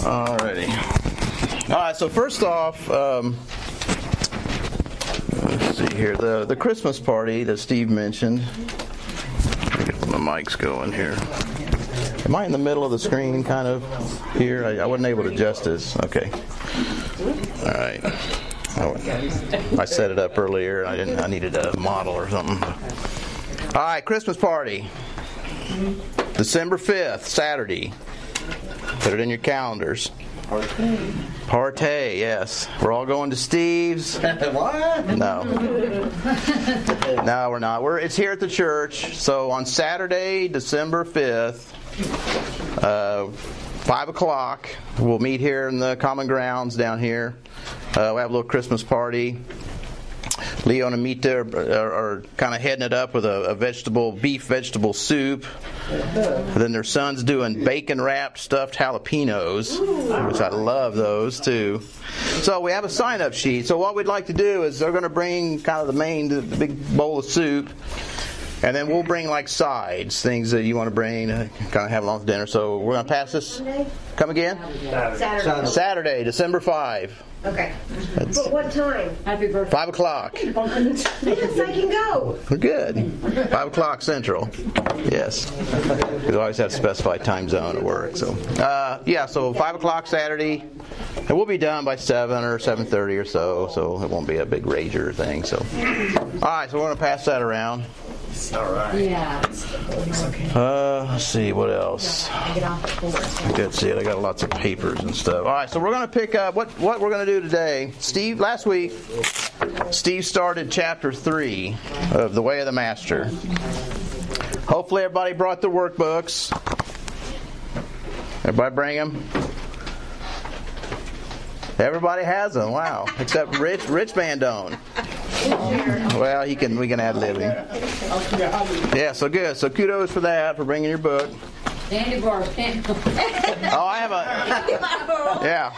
Alrighty. All right. So first off, um, let's see here the the Christmas party that Steve mentioned. Get my mics going here. Am I in the middle of the screen, kind of here? I, I wasn't able to adjust this. Okay. All right. Oh, I set it up earlier. I didn't. I needed a model or something. All right. Christmas party. December fifth, Saturday. Put it in your calendars. Partay, yes. We're all going to Steve's. what? No. no, we're not. We're it's here at the church. So on Saturday, December fifth, uh, five o'clock, we'll meet here in the common grounds down here. Uh, we have a little Christmas party. Leo and Amita are, are, are kind of heading it up with a, a, vegetable, beef vegetable soup. And then their son's doing bacon wrapped stuffed jalapenos, which I love those too. So we have a sign up sheet. So what we'd like to do is they're going to bring kind of the main, the big bowl of soup. And then we'll bring like sides, things that you want to bring, uh, kind of have along for dinner. So we're going to pass this. Come again? Saturday. Saturday, December 5. Okay. But what time? Happy birthday. 5 o'clock. Yes, I can go. We're good. 5 o'clock Central. Yes. We always have to specify time zone at work. So, uh, yeah, so 5 o'clock Saturday. And we'll be done by 7 or 7.30 or so, so it won't be a big rager thing. So, All right, so we're going to pass that around. All right. Yeah. Uh, let's see what else. That's it. I got lots of papers and stuff. All right, so we're going to pick up what what we're going to do today. Steve, last week, Steve started chapter three of the Way of the Master. Hopefully, everybody brought their workbooks. Everybody bring them. Everybody has them. Wow, except Rich. Rich man don't. Well, he can. We can add living. Yeah. So good. So kudos for that for bringing your book. Candy bars, candy bars. Oh, I have a. Yeah.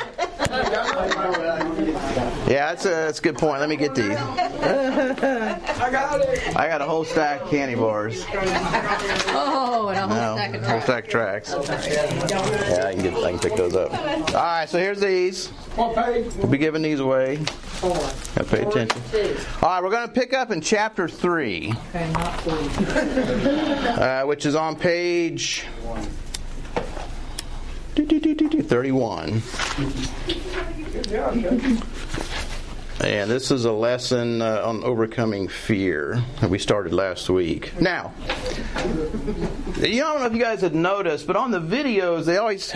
Yeah, that's a, that's a good point. Let me get these. I got it. I got a whole stack of candy bars. Oh, and a whole No, stack of whole tracks. stack of tracks. Yeah, I can get. I can pick those up. All right. So here's these. What page? We'll be giving these away. Gotta pay attention. All right, we're going to pick up in chapter three, Okay, not food. uh, which is on page. 31. And this is a lesson uh, on overcoming fear that we started last week. Now, you know, I don't know if you guys had noticed, but on the videos they always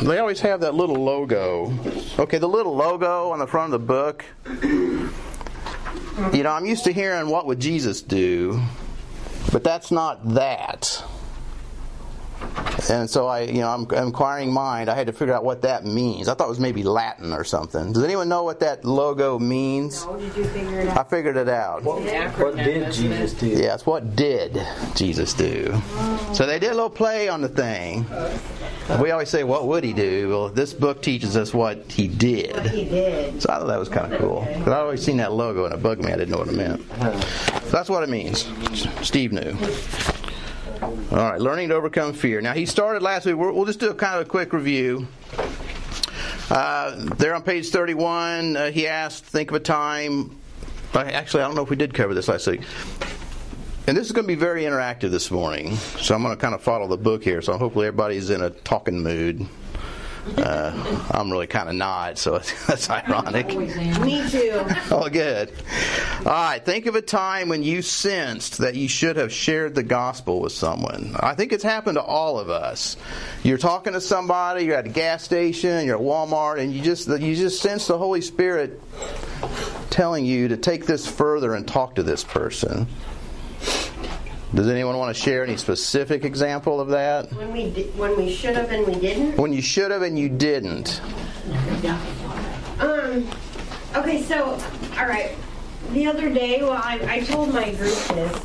they always have that little logo. Okay, the little logo on the front of the book. You know, I'm used to hearing what would Jesus do, but that's not that. And so I, you know, I'm inquiring mind. I had to figure out what that means. I thought it was maybe Latin or something. Does anyone know what that logo means? Oh, did you figure it I figured it out. What, what did Jesus do? Yes, what did Jesus do? So they did a little play on the thing. We always say, what would he do? Well, this book teaches us what he did. He did. So I thought that was kind of cool. Because I'd always seen that logo and it bugged me. I didn't know what it meant. So that's what it means. Steve knew. All right, learning to overcome fear. Now he started last week. We'll we'll just do a kind of a quick review. Uh, there on page 31, uh, he asked, "Think of a time." Actually, I don't know if we did cover this last week. And this is going to be very interactive this morning, so I'm going to kind of follow the book here. So hopefully everybody's in a talking mood. Uh, I'm really kind of not, so that's ironic. Me too. Oh, good. All right. Think of a time when you sensed that you should have shared the gospel with someone. I think it's happened to all of us. You're talking to somebody. You're at a gas station. You're at Walmart, and you just you just sense the Holy Spirit telling you to take this further and talk to this person. Does anyone want to share any specific example of that? When we when we should have and we didn't. When you should have and you didn't. Um. Okay, so all right. The other day, well, I, I told my group this,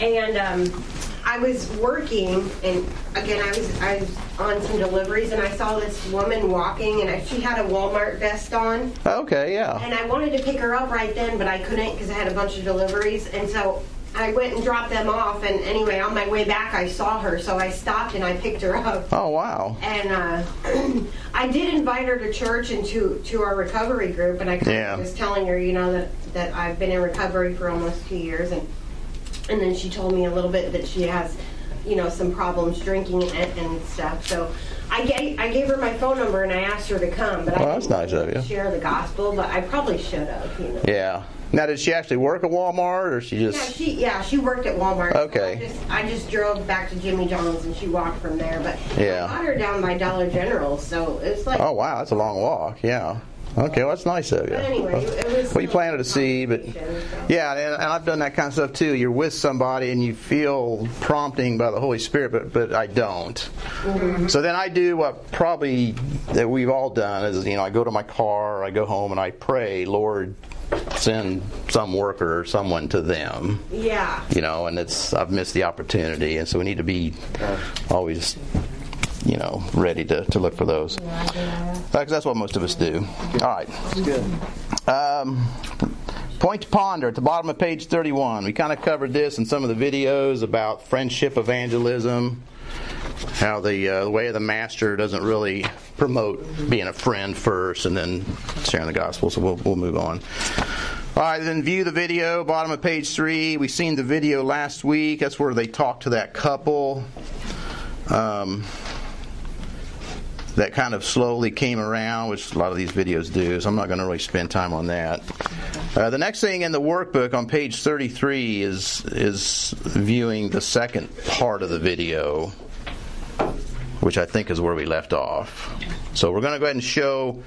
and um, I was working, and again, I was I was on some deliveries, and I saw this woman walking, and I, she had a Walmart vest on, Okay, yeah. and I wanted to pick her up right then, but I couldn't because I had a bunch of deliveries, and so I went and dropped them off, and anyway, on my way back, I saw her, so I stopped and I picked her up. Oh wow. And uh, I did invite her to church and to, to our recovery group, and I kind Yeah. of was telling her, you know, that, that I've been in recovery for almost two years, and and then she told me a little bit that she has, you know, some problems drinking and, and stuff. So I gave I gave her my phone number and I asked her to come, but Well, that's didn't nice of you. Share the gospel, but I probably should have, you know. Yeah. Now, did she actually work at Walmart, or she just? Yeah, she yeah she worked at Walmart. so Okay. I just, I just drove back to Jimmy John's and she walked from there. But Yeah. I got her down by Dollar General, so it's like. Oh wow, that's a long walk. Yeah. Okay, well that's nice of you. Anyway, it was. Well, you planted a seed, but yeah, and, and I've done that kind of stuff too. You're with somebody and you feel prompting by the Holy Spirit, but but I don't. Mm-hmm. So then I do what probably that we've all done is you know I go to my car, I go home, and I pray, Lord, send some worker or someone to them. Yeah. You know, and it's I've missed the opportunity, and so we need to be always. You know, ready to, to look for those. Because that's what most of us do. All right. Um, point to ponder at the bottom of page 31. We kind of covered this in some of the videos about friendship evangelism, how the, uh, way of the master doesn't really promote being a friend first and then sharing the gospel. So we'll, we'll move on. All right, then view the video, bottom of page 3. We seen the video last week. That's where they talked to that couple. Um, that kind of slowly came around, which a lot of these videos do, so I'm not going to really spend time on that. Uh, the next thing in the workbook on page 33 is is viewing the second part of the video, which I think is where we left off. So we're going to go ahead and show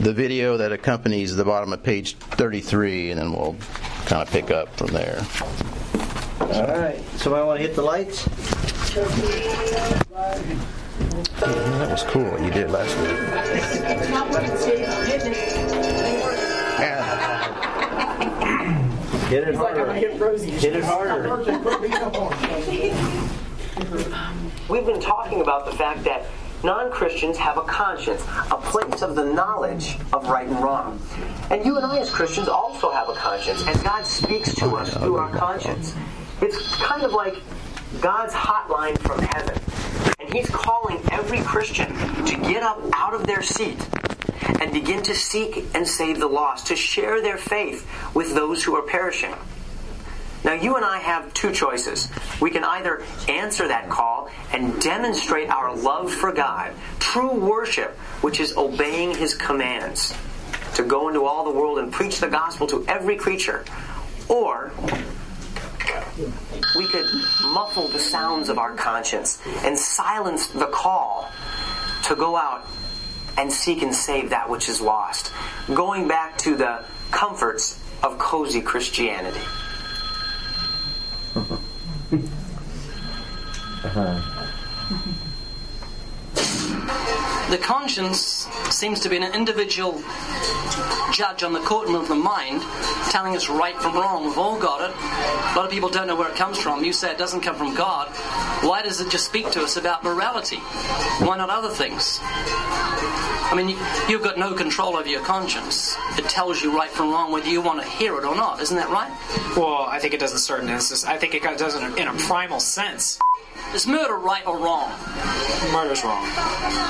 the video that accompanies the bottom of page 33, and then we'll kind of pick up from there. All right. Somebody want to hit the lights? That was cool what you did last week. Yeah. Hit it harder. Hit it harder. Um, we've been talking about the fact that non Christians have a conscience, a place of the knowledge of right and wrong. And you and I, as Christians, also have a conscience, and God speaks to us through our conscience. It's kind of like God's hotline from heaven. And He's calling every Christian to get up out of their seat and begin to seek and save the lost, to share their faith with those who are perishing. Now, you and I have two choices. We can either answer that call and demonstrate our love for God, true worship, which is obeying His commands, to go into all the world and preach the gospel to every creature, or we could muffle the sounds of our conscience and silence the call to go out and seek and save that which is lost, going back to the comforts of cozy Christianity. はい。The conscience seems to be an individual judge on the courtroom of the mind, telling us right from wrong. We've all got it. A lot of people don't know where it comes from. You say it doesn't come from God. Why does it just speak to us about morality? Why not other things? I mean, you- you've got no control over your conscience. It tells you right from wrong whether you want to hear it or not. Isn't that right? Well, I think it does in certain instances. I think it does in a, in a primal sense. Is murder right or wrong? Murder's wrong.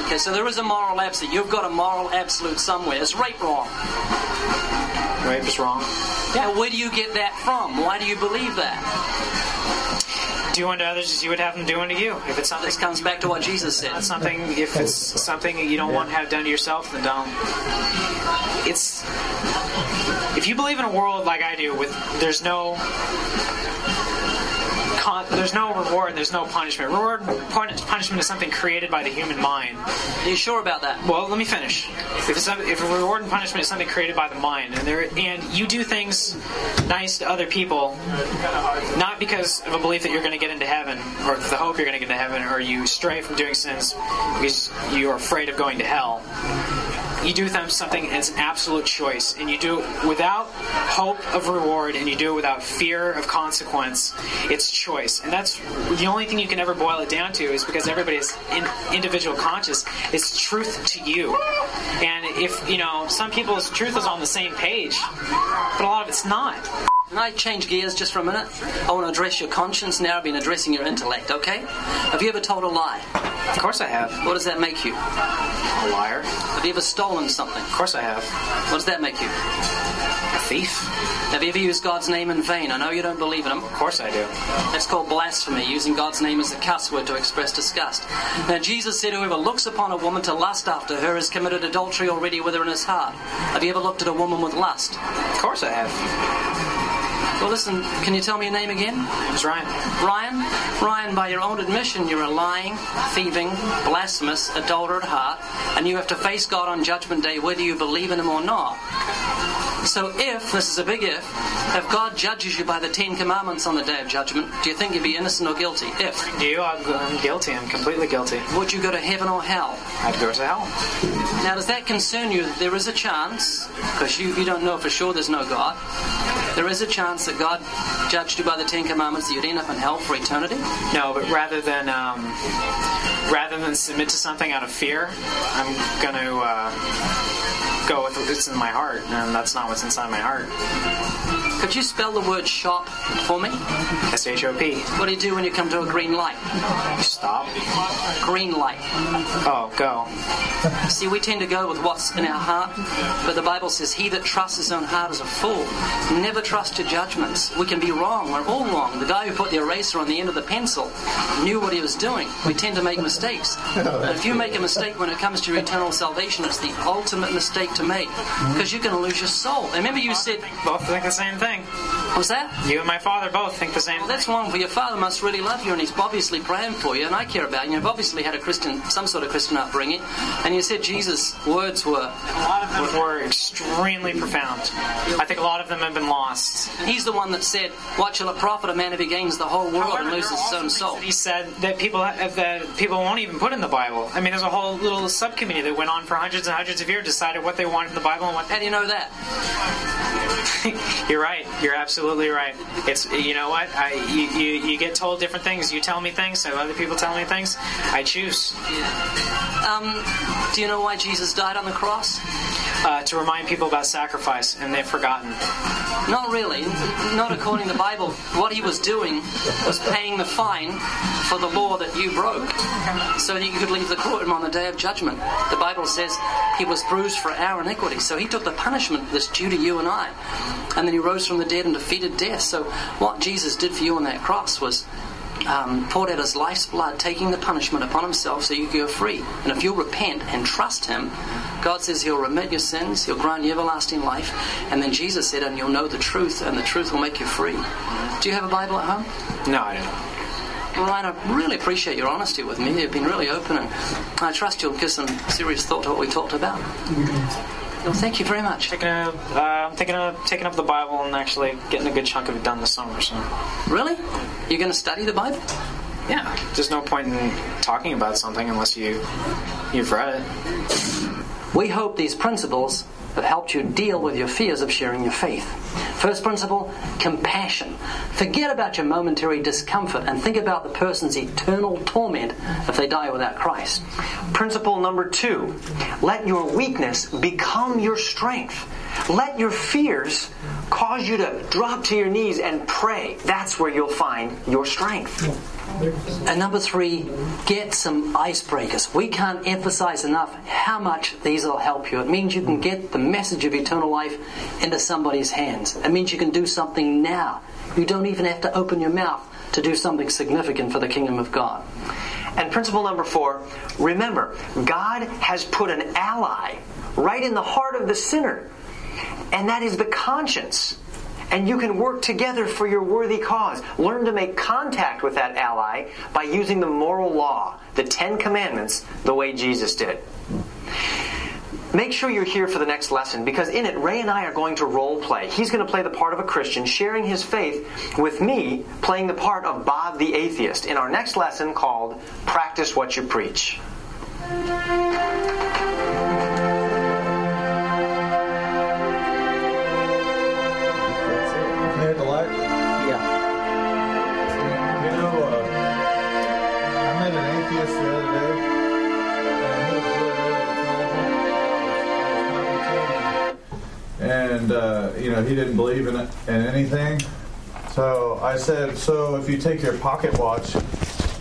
Okay, so there is a moral absolute. You've got a moral absolute somewhere. Is rape wrong? Rape is wrong. Yeah. Where do you get that from? Why do you believe that? Do unto others as you would have them do unto you. If it's something, This comes back to what Jesus said. something, if it's something you don't want to have done to yourself, then don't. It's if you believe in a world like I do, with there's no. Con, there's no reward, there's no punishment. Reward, pun- punishment is something created by the human mind. Are you sure about that? Well, let me finish. If, it's, some- if a reward and punishment is something created by the mind, and there, and you do things nice to other people, not because of a belief that you're going to get into heaven, or the hope you're going to get into heaven, or you stray from doing sins because you are afraid of going to hell. You do them something as an absolute choice, and you do it without hope of reward, and you do it without fear of consequence. It's choice, and that's the only thing you can ever boil it down to is because everybody is in, individual conscious. It's truth to you, and if you know some people's truth is on the same page, but a lot of it's not. Can I change gears just for a minute? I want to address your conscience. Now I've been addressing your intellect, okay? Have you ever told a lie? Of course I have. What does that make you? A liar. Have you ever stolen something? Of course I have. What does that make you? A thief. Have you ever used God's name in vain? I know you don't believe in Him. Of course I do. That's called blasphemy, using God's name as a cuss word to express disgust. Now, Jesus said, Whoever looks upon a woman to lust after her has committed adultery already with her in his heart. Have you ever looked at a woman with lust? Of course I have. Well, listen, can you tell me your name again? It's Ryan. Ryan? Ryan, by your own admission, you're a lying, thieving, blasphemous, adulterer at heart, and you have to face God on Judgment Day whether you believe in Him or not. So, if, this is a big if, if God judges you by the Ten Commandments on the Day of Judgment, do you think you'd be innocent or guilty? If. You, I'm I'm guilty. I'm completely guilty. Would you go to heaven or hell? I'd go to hell. Now, does that concern you? that There is a chance, because you, you don't know for sure there's no God, there is a chance that God judged you by the Ten Commandments that you'd end up in hell for eternity? No, but rather than um, rather than submit to something out of fear, I'm gonna uh, go with what's in my heart, and that's not what's inside my heart. Could you spell the word shop for me? S H O P. What do you do when you come to a green light? Stop. Green light. Oh, go. See, we tend to go with what's in our heart, but the Bible says, He that trusts his own heart is a fool. Never trust your judgments. We can be wrong. We're all wrong. The guy who put the eraser on the end of the pencil knew what he was doing. We tend to make mistakes. And if you make a mistake when it comes to your eternal salvation, it's the ultimate mistake to make because you're going to lose your soul. And remember, you said, Both think the same thing thing was that? You and my father both think the same Well, that's wonderful. Your father must really love you, and he's obviously praying for you, and I care about you. You've obviously had a Christian, some sort of Christian upbringing, and you said Jesus' words were, A lot of them were extremely profound. I think a lot of them have been lost. and he's the one that said, "What shall it profit a man if he gains the whole world and loses his own soul?" He said that people that people won't even put in the Bible. I mean, there's a whole little subcommittee that went on for hundreds and hundreds of years, decided what they wanted in the Bible and what. How do you know that? You're right. You're absolutely right. It's you know what I you, you you get told different things. You tell me things, so other people tell me things. I choose Um, do you know why Jesus died on the cross? uh, to remind people about sacrifice, and they've forgotten. Not really. Not according to the Bible. What he was doing was paying the fine for the law that you broke, so that you could leave the courtroom on the day of judgment. The Bible says he was bruised for our iniquity, so he took the punishment that's due to you and I, and then he rose from the dead and defeated death. So what Jesus did for you on that cross was. Um, poured out his life's blood, taking the punishment upon himself so you could go free. And if you'll repent and trust him, God says he'll remit your sins, he'll grant you everlasting life. And then Jesus said, and you'll know the truth, and the truth will make you free. Do you have a Bible at home? No, I don't. Well, Ryan, I really appreciate your honesty with me. You've been really open, and I trust you'll give some serious thought to what we talked about. Well, thank you very much. Taking a, uh, I'm thinking of taking up the Bible and actually getting a good chunk of it done this summer. So Really? You're going to study the Bible? yeah, there's no point in talking about something unless you you've read it. We hope these principles have helped you deal with your fears of sharing your faith. First principle compassion. Forget about your momentary discomfort and think about the person's eternal torment if they die without Christ. Principle number two let your weakness become your strength. Let your fears cause you to drop to your knees and pray. That's where you'll find your strength. And number three, get some icebreakers. We can't emphasize enough how much these will help you. It means you can get the message of eternal life into somebody's hands. It means you can do something now. You don't even have to open your mouth to do something significant for the kingdom of God. And principle number four remember, God has put an ally right in the heart of the sinner, and that is the conscience. And you can work together for your worthy cause. Learn to make contact with that ally by using the moral law, the Ten Commandments, the way Jesus did. Make sure you're here for the next lesson because in it, Ray and I are going to role play. He's going to play the part of a Christian, sharing his faith, with me playing the part of Bob the Atheist in our next lesson called Practice What You Preach. Clear the light? Yeah. You know, uh, I met an atheist the other day, and he was really, really intelligent. I was talking to him, and and uh, you know he didn't believe in, in anything. So I said, so if you take your pocket watch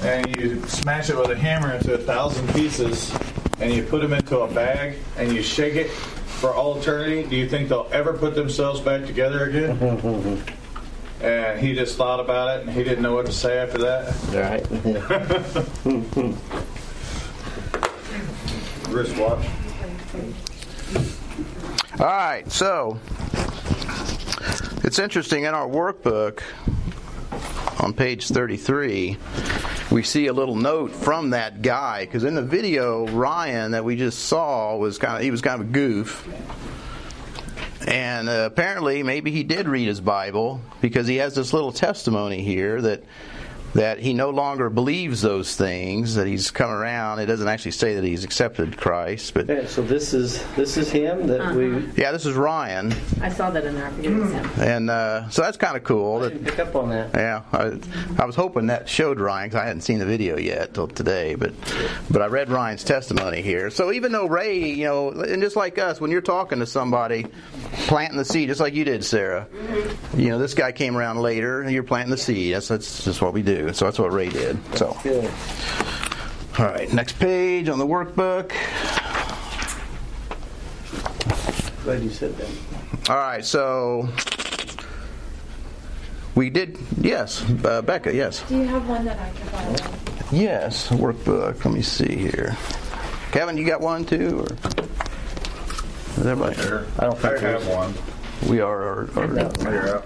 and you smash it with a hammer into a thousand pieces, and you put them into a bag and you shake it for all eternity, do you think they'll ever put themselves back together again? and he just thought about it, and he didn't know what to say after that. Right. Wristwatch. All right, so it's interesting in our workbook on page 33, we see a little note from that guy because in the video, Ryan that we just saw was kind of he was kind of a goof. And uh, apparently, maybe he did read his Bible because he has this little testimony here that that he no longer believes those things. That he's come around. It doesn't actually say that he's accepted Christ, but Okay, so this is this is him that uh-huh. we yeah, this is Ryan, I saw that in there. I forget it was him. and uh, so that's kind of cool. That, pick up on that. yeah, I, I was hoping that showed Ryan because I hadn't seen the video yet till today, but but I read Ryan's testimony here. So even though Ray, you know, and just like us, when you're talking to somebody, planting the seed, just like you did, Sarah, mm-hmm. you know, this guy came around later, and you're planting the seed. That's that's just what we do. So that's what Ray did. So Good. all right, next page on the workbook. Glad you said that. All right, so we did. Yes, uh, Becca. Yes. Do you have one that I can borrow? Yes, workbook. Let me see here. Kevin, you got one too, or is everybody? I don't think I have one. We are. are, are Here, up.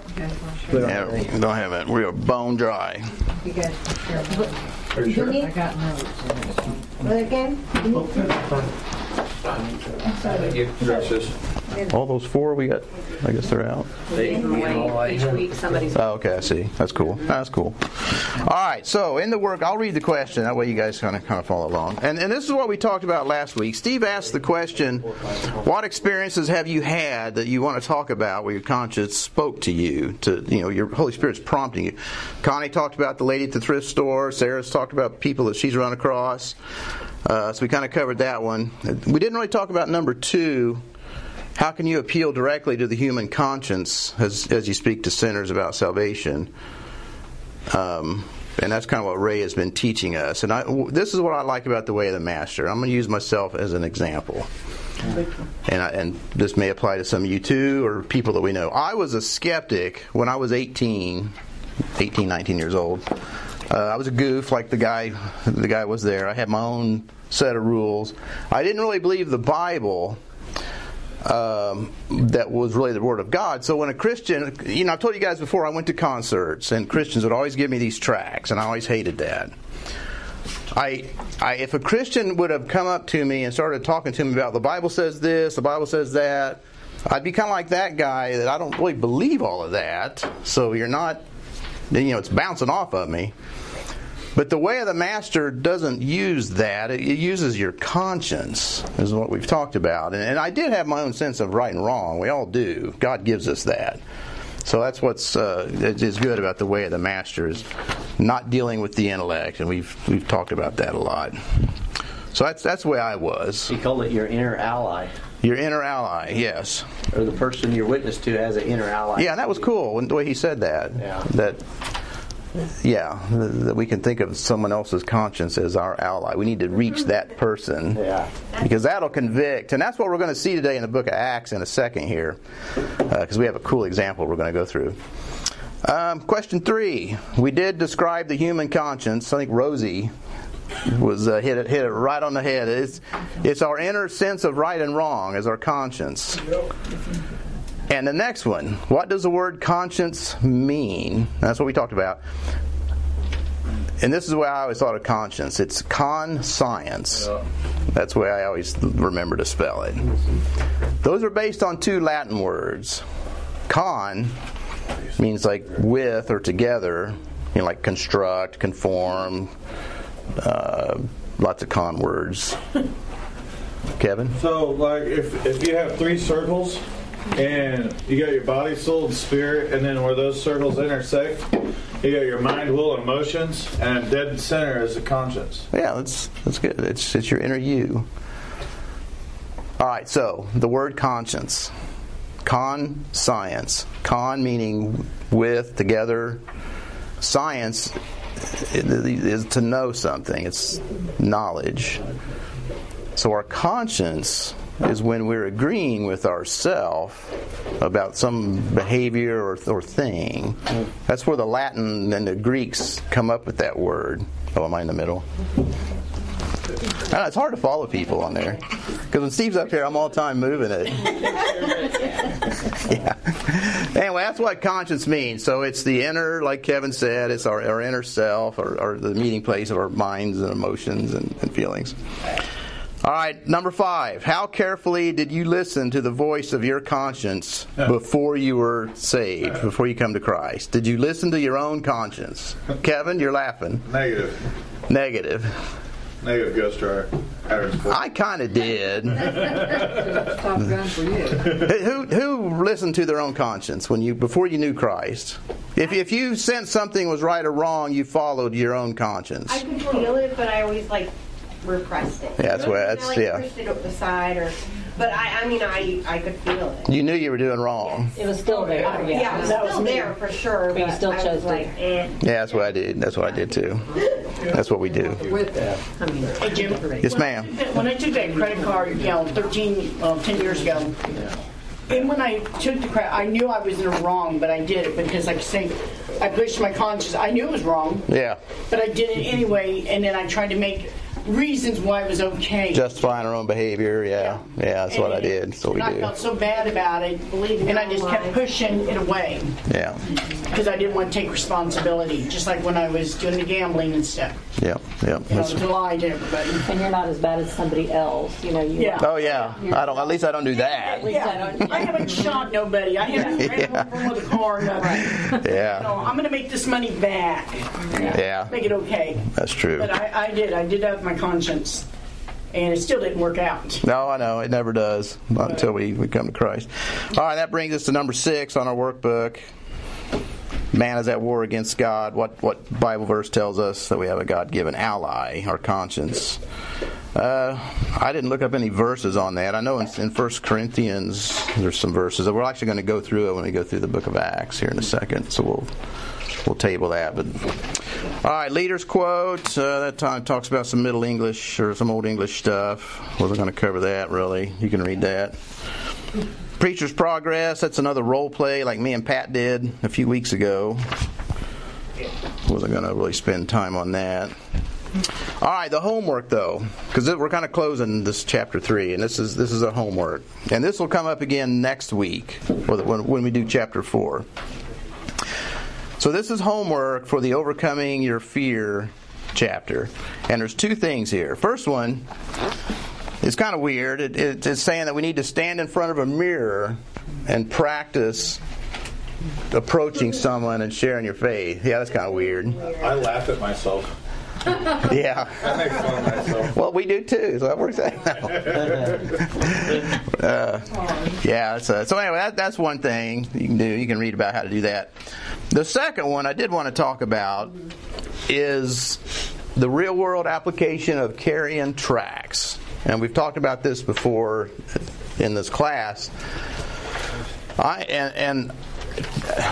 we don't yeah, have any. we don't have it. We are bone dry. You guys, Are you sure? I got notes. What again? That's just- All those four we got. I guess they're out. Each week somebody's. Oh, okay, I see. That's cool. That's cool. All right, so in the work, I'll read the question. That way you guys kind of kind of follow along. And and this is what we talked about last week. Steve asked the question, "What experiences have you had that you want to talk about where your conscience spoke to you? To you know, your Holy Spirit's prompting you." Connie talked about the lady at the thrift store. Sarah's talked about people that she's run across. Uh, so we kind of covered that one. We didn't really talk about number two. How can you appeal directly to the human conscience as, as you speak to sinners about salvation? Um, and that's kind of what Ray has been teaching us. And I, this is what I like about the way of the master. I'm going to use myself as an example. And, I, and this may apply to some of you too, or people that we know. I was a skeptic when I was 18, 18, 19 years old. Uh, I was a goof, like the guy, the guy was there. I had my own set of rules. I didn't really believe the Bible um, that was really the Word of God. So when a Christian, you know, I've told you guys before, I went to concerts, and Christians would always give me these tracks, and I always hated that. I, I, if a Christian would have come up to me and started talking to me about the Bible says this, the Bible says that, I'd be kind of like that guy that I don't really believe all of that. So you're not, you know, it's bouncing off of me. But the way of the master doesn't use that. It uses your conscience, is what we've talked about. And, I did have my own sense of right and wrong. We all do. God gives us that. So that's what's uh, is good about the way of the master is not dealing with the intellect, and we've we've talked about that a lot. So that's that's the way I was. He called it your inner ally, Your inner ally, yes. or the person you're witness to has an inner ally. Yeah, that was cool the way he said that. Yeah. That yeah, that we can think of someone else's conscience as our ally. We need to reach that person. Yeah. Because that'll convict. And that's what we're going to see today in the book of Acts in a second here. Because we have a cool example we're going to go through. Um, question three. We did describe the human conscience. I think Rosie was uh, hit it hit it right on the head. It's it's our inner sense of right and wrong as our conscience. And the next one, what does the word conscience mean? That's what we talked about. And this is way I always thought of conscience. It's con science. That's the way I always remember to spell it. Those are based on two Latin words. Con means like with or together, you know, like construct, conform, uh, lots of con words. Kevin? So, like, if if you have three circles, and you got your body, soul, and spirit, and then where those circles intersect, you got your mind, will, and emotions, and dead center is the conscience. Yeah, that's that's good. It's it's your inner you. All right, so the word conscience. Con science. Con meaning with, together. Science is to know something, it's knowledge. So our conscience is when we're agreeing with ourself about some behavior or, or thing. That's where the Latin and the Greeks come up with that word. Oh, am I in the middle? Know, it's hard to follow people on there because when Steve's up here, I'm all the time moving it. yeah. Anyway, that's what conscience means. So it's the inner, like Kevin said, it's our, our inner self, or, or the meeting place of our minds and emotions and, and feelings. All right, number five. How carefully did you listen to the voice of your conscience before you were saved, before you come to Christ? Did you listen to your own conscience? Kevin, you're laughing. Negative. Negative. Negative Ghost Rider. I kind of did. Top gun for you. who who listened to their own conscience when you before you knew Christ? If if you sensed something was right or wrong, you followed your own conscience. I could feel it, but I always like repressed it. Yeah, that's You what- I mean? that's- I, like, yeah. Pushed it up the side, or but I I mean I I could feel it. You knew you were doing wrong. It was still there. Yeah, Yeah, it was That still me. there for sure. But you still I chose was to. like, eh. Yeah, that's what I did. That's what I did too. That's what we do. With that. I mean, Hey, Jim. Yes, ma'am. When I took that credit card, you know, 13, well, 10 years ago, and when I took the credit, I knew I was in the wrong, but I did it because, like I say, I pushed my conscience. I knew it was wrong, Yeah, but I did it anyway, and then I tried to make reasons why it was okay. justifying our own behavior. Yeah, yeah, that's what I did. So we I do. felt so bad about it, and I just kept pushing it away Yeah, because I didn't want to take responsibility, just like when I was doing the gambling and stuff. yeah, yeah. You know, to lie to everybody. and you're not as bad as somebody else. You know, you. Yeah. oh yeah. I don't. At least I don't do At that. least I don't. I haven't shot nobody. I haven't ran over with a car. Nothing. Yeah, No, I'm going to make this money back. yeah. Make it okay. That's true. But I, I did. I did have my conscience. And it still didn't work out. No, I know it never does. Not until we, we come to Christ. All right, that brings us to number six on our workbook. Man is at war against God. What what Bible verse tells us that we have a God given ally, our conscience? Uh, I didn't look up any verses on that. I know in, in 1 Corinthians there's some verses. We're actually going to go through it when we go through the book of Acts here in a second. So we'll we'll table that. But all right, leaders quote. Uh, that time talks about some Middle English or some Old English stuff. Wasn't going to cover that really. You can read that. Preacher's Progress. That's another role play like me and Pat did a few weeks ago. Wasn't going to really spend time on that. All right, the homework though, because we're kind of closing this chapter three, and this is this is a homework, and this will come up again next week when, when we do chapter four. So this is homework for the overcoming your fear chapter, and there's two things here. First one is kind of weird. It, it, it's saying that we need to stand in front of a mirror and practice approaching someone and sharing your faith. Yeah, that's kind of weird. I laugh at myself. Yeah. I make fun of myself. Well, we do too, so that works out. uh, yeah, so, so anyway, that, that's one thing you can do. You can read about how to do that. The second one I did want to talk about is the real world application of carrying tracks. And we've talked about this before in this class. I and,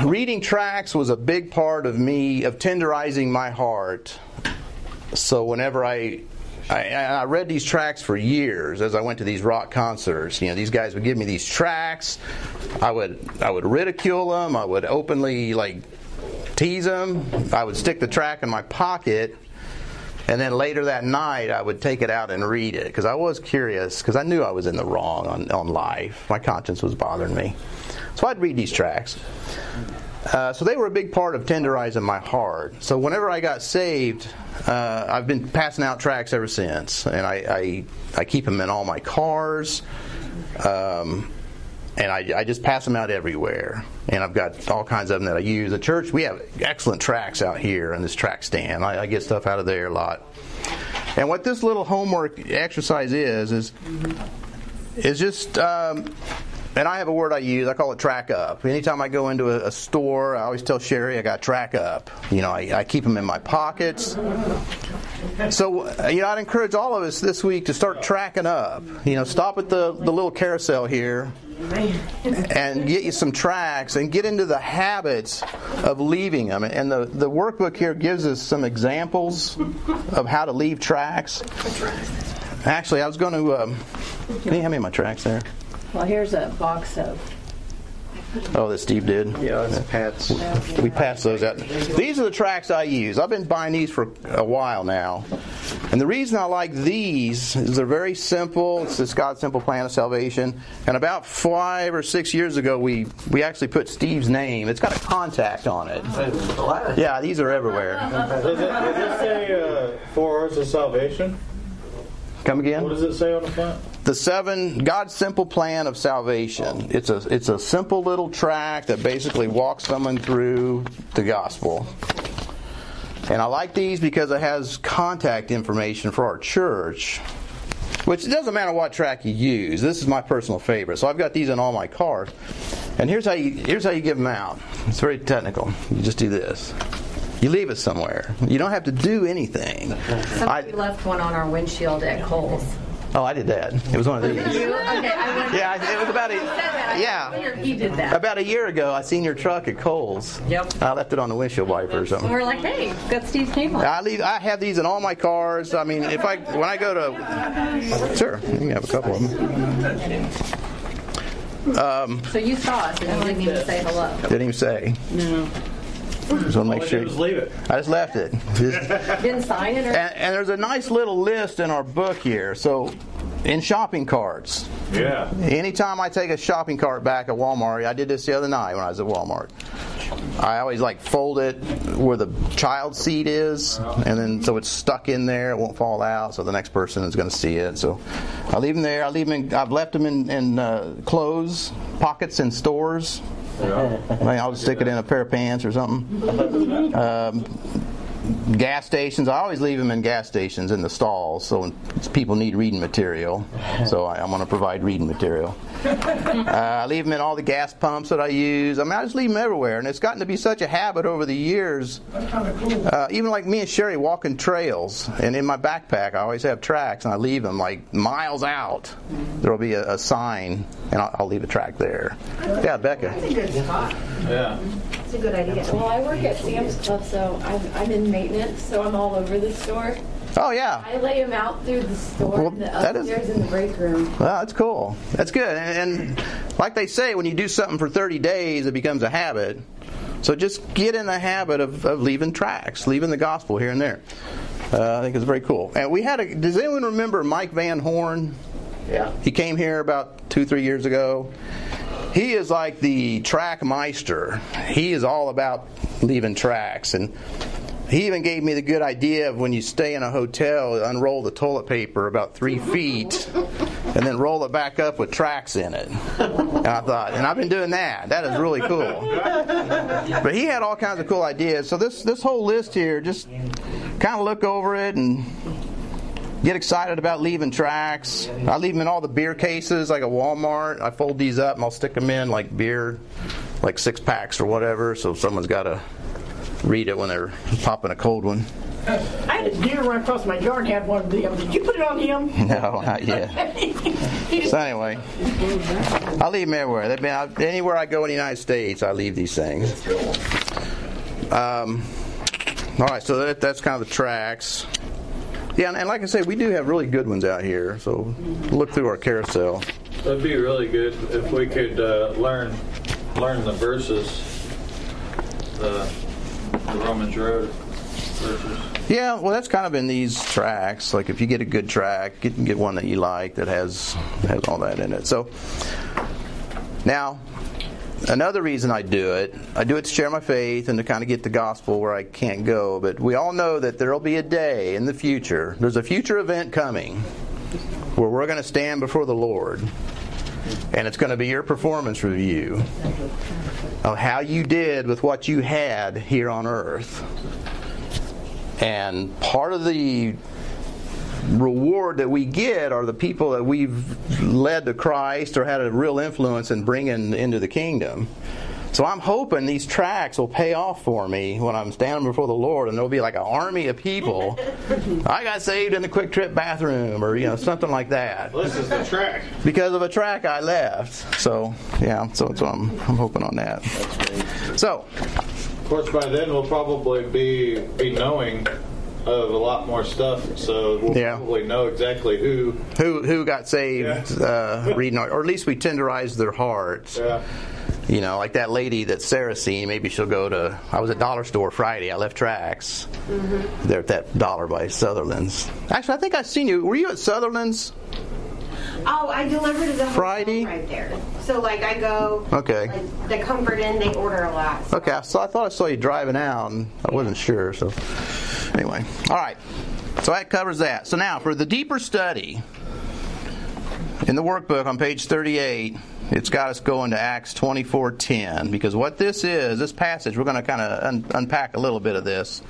and reading tracks was a big part of me of tenderizing my heart so whenever I, I I read these tracks for years as I went to these rock concerts. You know, these guys would give me these tracks. I would I would ridicule them. I would openly like tease them. I would stick the track in my pocket. And then later that night, I would take it out and read it because I was curious because I knew I was in the wrong on, on life. My conscience was bothering me. So I'd read these tracks. Uh, so they were a big part of tenderizing my heart. So whenever I got saved, uh, I've been passing out tracks ever since, and I I, I keep them in all my cars, um, and I, I just pass them out everywhere. And I've got all kinds of them that I use. At church, we have excellent tracks out here in this track stand. I, I get stuff out of there a lot. And what this little homework exercise is is is just. Um, and I have a word I use. I call it track up. Anytime I go into a, a store, I always tell Sherry I got track up. You know, I, I keep them in my pockets. so uh, you know, I'd encourage all of us this week to start tracking up. You know, stop at the the little carousel here and get you some tracks and get into the habits of leaving them. And the, the workbook here gives us some examples of how to leave tracks. Actually, I was going to. Um, can you hand me my tracks there? Well, here's a box of. Oh, that Steve did. Yeah, that's Pat's. We passed those out. These are the tracks I use. I've been buying these for a while now. And the reason I like these is they're very simple. It's this God's simple plan of salvation. And about five or six years ago, we, we actually put Steve's name. It's got a contact on it. Yeah, these are everywhere. Does it, does it say uh, four hours of salvation? Come again? What does it say on the front? The seven God's simple plan of salvation. It's a it's a simple little tract that basically walks someone through the gospel. And I like these because it has contact information for our church. Which it doesn't matter what track you use. This is my personal favorite. So I've got these in all my cars. And here's how you here's how you give them out. It's very technical. You just do this. You leave it somewhere. You don't have to do anything. Somebody left one on our windshield at Kohl's. Oh, I did that. It was one of these. Okay, I. Yeah, it was about a yeah. did that. About a year ago, I seen your truck at Kohl's. Yep. I left it on the windshield wiper or something. we're like, hey, got Steve's name on. I leave. I have these in all my cars. I mean, if I when I go to, sure, you can have a couple of them. Um, So you saw us and didn't even say hello. didn't even say. No. Just want to make sure. Just leave it. I just left it. Just- Didn't sign it or. and, and there's a nice little list in our book here. So, in shopping carts, Yeah. Anytime I take a shopping cart back at Walmart, I did this the other night when I was at Walmart. I always like fold it where the child seat is, and then so it's stuck in there, it won't fall out, so the next person is going to see it. So I leave them there. I leave them. In, I've left them in, in uh, clothes pockets in stores. I mean, I'll just stick it in a pair of pants or something. Um, gas stations. I always leave them in gas stations in the stalls, so when people need reading material. So I, I'm going to provide reading material. Uh, I leave them in all the gas pumps that I use. I mean, I just leave them everywhere, and it's gotten to be such a habit over the years. Uh, even like me and Sherry walking trails, and in my backpack, I always have tracks, and I leave them like miles out. There will be a, a sign, and I'll, I'll leave a track there. Yeah, Becca. Yeah. It's a good idea. Well, I work at Sam's Club, so I'm, I'm in maintenance, so I'm all over the store. Oh yeah. I lay them out through the store, Well, in the that is- upstairs in the break room. Well, that's cool. That's good. And, and like they say, when you do something for 30 days, it becomes a habit. So just get in the habit of, of leaving tracks, leaving the gospel here and there. Uh, I think it's very cool. And we had a. Does anyone remember Mike Van Horn? Yeah. He came here about two, three years ago. He is like the track meister. He is all about leaving tracks. And he even gave me the good idea of when you stay in a hotel, unroll the toilet paper about three feet and then roll it back up with tracks in it. And I thought, and I've been doing that. That is really cool. But he had all kinds of cool ideas. So this this whole list here, just kind of look over it and get excited about leaving tracks. I leave them in all the beer cases, like a Walmart. I fold these up and I'll stick them in like beer, like six packs or whatever. So someone's got to read it when they're popping a cold one. I had a deer run across my yard and had one of them. Did you put it on him? No, not yet. So anyway, I leave them everywhere. They've been out, anywhere I go in the United States. I leave these things. Um, all right, so that, that's kind of the tracks. Yeah, and, and like I say, we do have really good ones out here. So look through our carousel. That'd be really good if we could uh, learn learn the verses, the, the Romans Road verses. Yeah, well, that's kind of in these tracks. Like if you get a good track, get get one that you like that has has all that in it. So now, another reason I do it, I do it to share my faith and to kind of get the gospel where I can't go. But we all know that there'll be a day in the future. There's a future event coming where we're going to stand before the Lord. And it's going to be your performance review of how you did with what you had here on earth. And part of the reward that we get are the people that we've led to Christ or had a real influence in bringing into the kingdom. So I'm hoping these tracks will pay off for me when I'm standing before the Lord, and there'll be like an army of people. I got saved in the QuikTrip bathroom, or you know something like that. This is the track. Because of a track I left. So yeah, so, so I'm I'm hoping on that. So Of course, by then we'll probably be be knowing of a lot more stuff, so we'll Yeah. probably know exactly who. who who got saved uh, reading, our, or at least we tenderized their hearts. Yeah. You know, like that lady that Sarah seen. Maybe she'll go to. I was at Dollar Store Friday. I left tracks. There at that dollar by Sutherland's. Actually, I think I seen you. Were you at Sutherland's? Oh, I deliver to the Friday? right there. So like I go. Okay. Like, the Comfort Inn, they order a lot. Okay, so I thought I saw you driving out, and I wasn't sure. So, anyway, all right. So that covers that. So now for the deeper study in the workbook on page 38, it's got us going to Acts 24:10 because what this is, this passage, we're going to kind of un- unpack a little bit of this.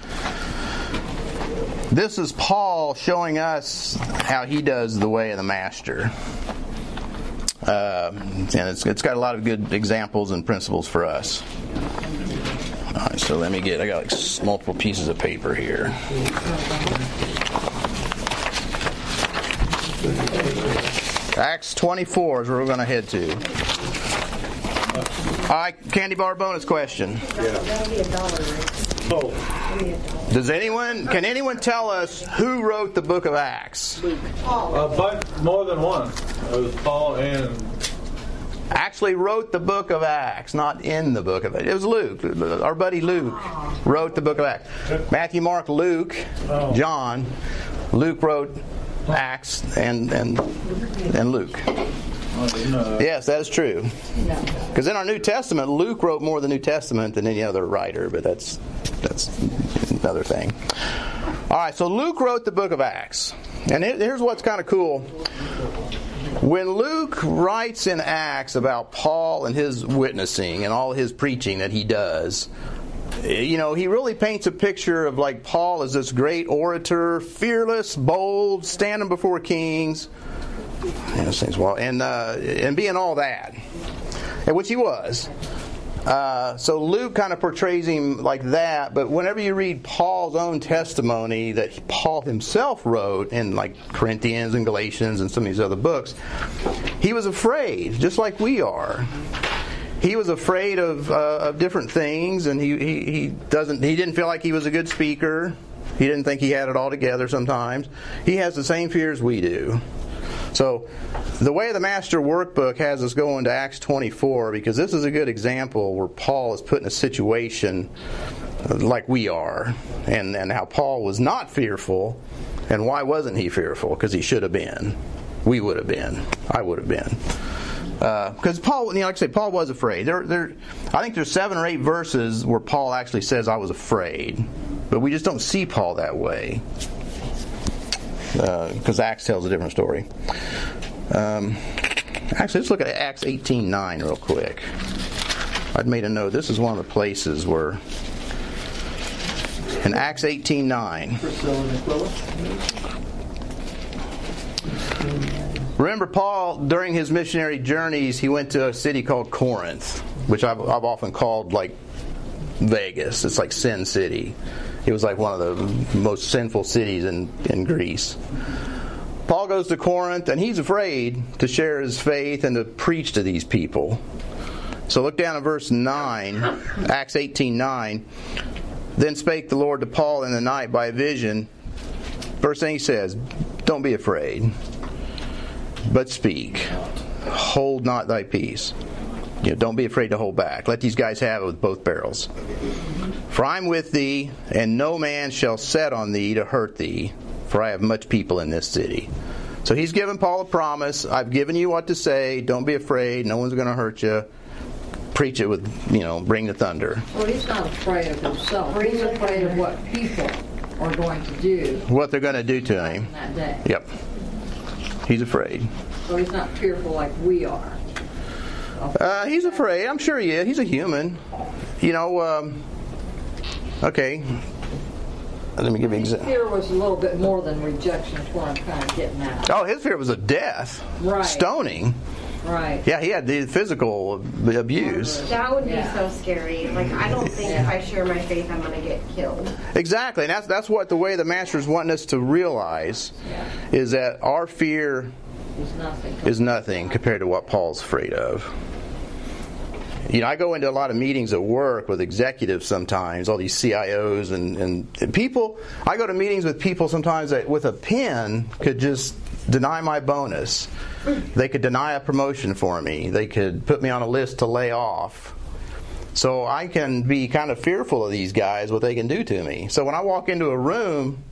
This is Paul showing us how he does the way of the master. Um, and it's, it's got a lot of good examples and principles for us. All right, so let me get, I got like multiple pieces of paper here. Acts 24 is where we're going to head to. All right, candy bar bonus question. That'll be a dollar. right? Oh, That'll be a dollar. Does anyone, can anyone tell us who wrote the book of Acts? a bunch more than one. It was Paul and Actually wrote the book of Acts, not in the book of Acts. It was Luke. Our buddy Luke wrote the book of Acts. Matthew, Mark, Luke, oh. John. Luke wrote Acts and and and Luke. Yes, that is true. Because in our New Testament, Luke wrote more of the New Testament than any other writer, but that's that's another thing. All right, so Luke wrote the book of Acts, and here- here's what's kind of cool. When Luke writes in Acts about Paul and his witnessing and all his preaching that he does, you know, he really paints a picture of like Paul as this great orator, fearless, bold, standing before kings, and uh, and being all that, and which he was. Uh, so Luke kind of portrays him like that, but whenever you read Paul's own testimony that Paul himself wrote in like Corinthians and Galatians and some of these other books, he was afraid, just like we are. He was afraid of, uh, of different things, and he, he, he doesn't he didn't feel like he was a good speaker. He didn't think he had it all together. Sometimes he has the same fears we do. So, the way the Master Workbook has us go into Acts 24 because this is a good example where Paul is put in a situation uh, like we are, and, and how Paul was not fearful, and why wasn't he fearful? Because he should have been. We would have been. I would have been. Because Paul, you know, like I say, Paul was afraid. There, there, I think there's seven or eight verses where Paul actually says, "I was afraid," but we just don't see Paul that way because Acts tells a different story. Um, actually, let's look at Acts 18:9 real quick. I'd made a note. This is one of the places where in Acts 18:9. Priscilla and Aquila. Remember, Paul, during his missionary journeys, he went to a city called Corinth, which I've, I've often called like Vegas. It's like Sin City. It was like one of the most sinful cities in, in Greece. Paul goes to Corinth, and he's afraid to share his faith and to preach to these people. So look down at verse 9, Acts 18 9. Then spake the Lord to Paul in the night by a vision. First thing he says, Don't be afraid but speak. Hold not thy peace. You know, don't be afraid to hold back. Let these guys have it with both barrels. For I'm with thee, and no man shall set on thee to hurt thee, for I have much people in this city. So he's given Paul a promise. I've given you what to say. Don't be afraid. No one's going to hurt you. Preach it with, you know, bring the thunder. Well, he's not afraid of himself. He's afraid of what people are going to do What they're going to do to him. that day. Yep. He's afraid. So he's not fearful like we are. Uh, he's afraid. I'm sure he is. He's a human. You know, um, okay. Let me give you an example. fear was a little bit more than rejection. Is what I'm kind of getting at. Oh, his fear was a death, Right. stoning. Right. Yeah, he had the physical abuse. That would be so scary. Like, I don't think if I share my faith, I'm going to get killed. Exactly, and that's that's what the way the master's wanting us to realize is that our fear It's nothing. is nothing compared to what Paul's afraid of. You know, I go into a lot of meetings at work with executives sometimes, all these CIOs and, and people. I go to meetings with people sometimes that with a pen could just deny my bonus. They could deny a promotion for me. They could put me on a list to lay off. So I can be kind of fearful of these guys, what they can do to me. So when I walk into a room,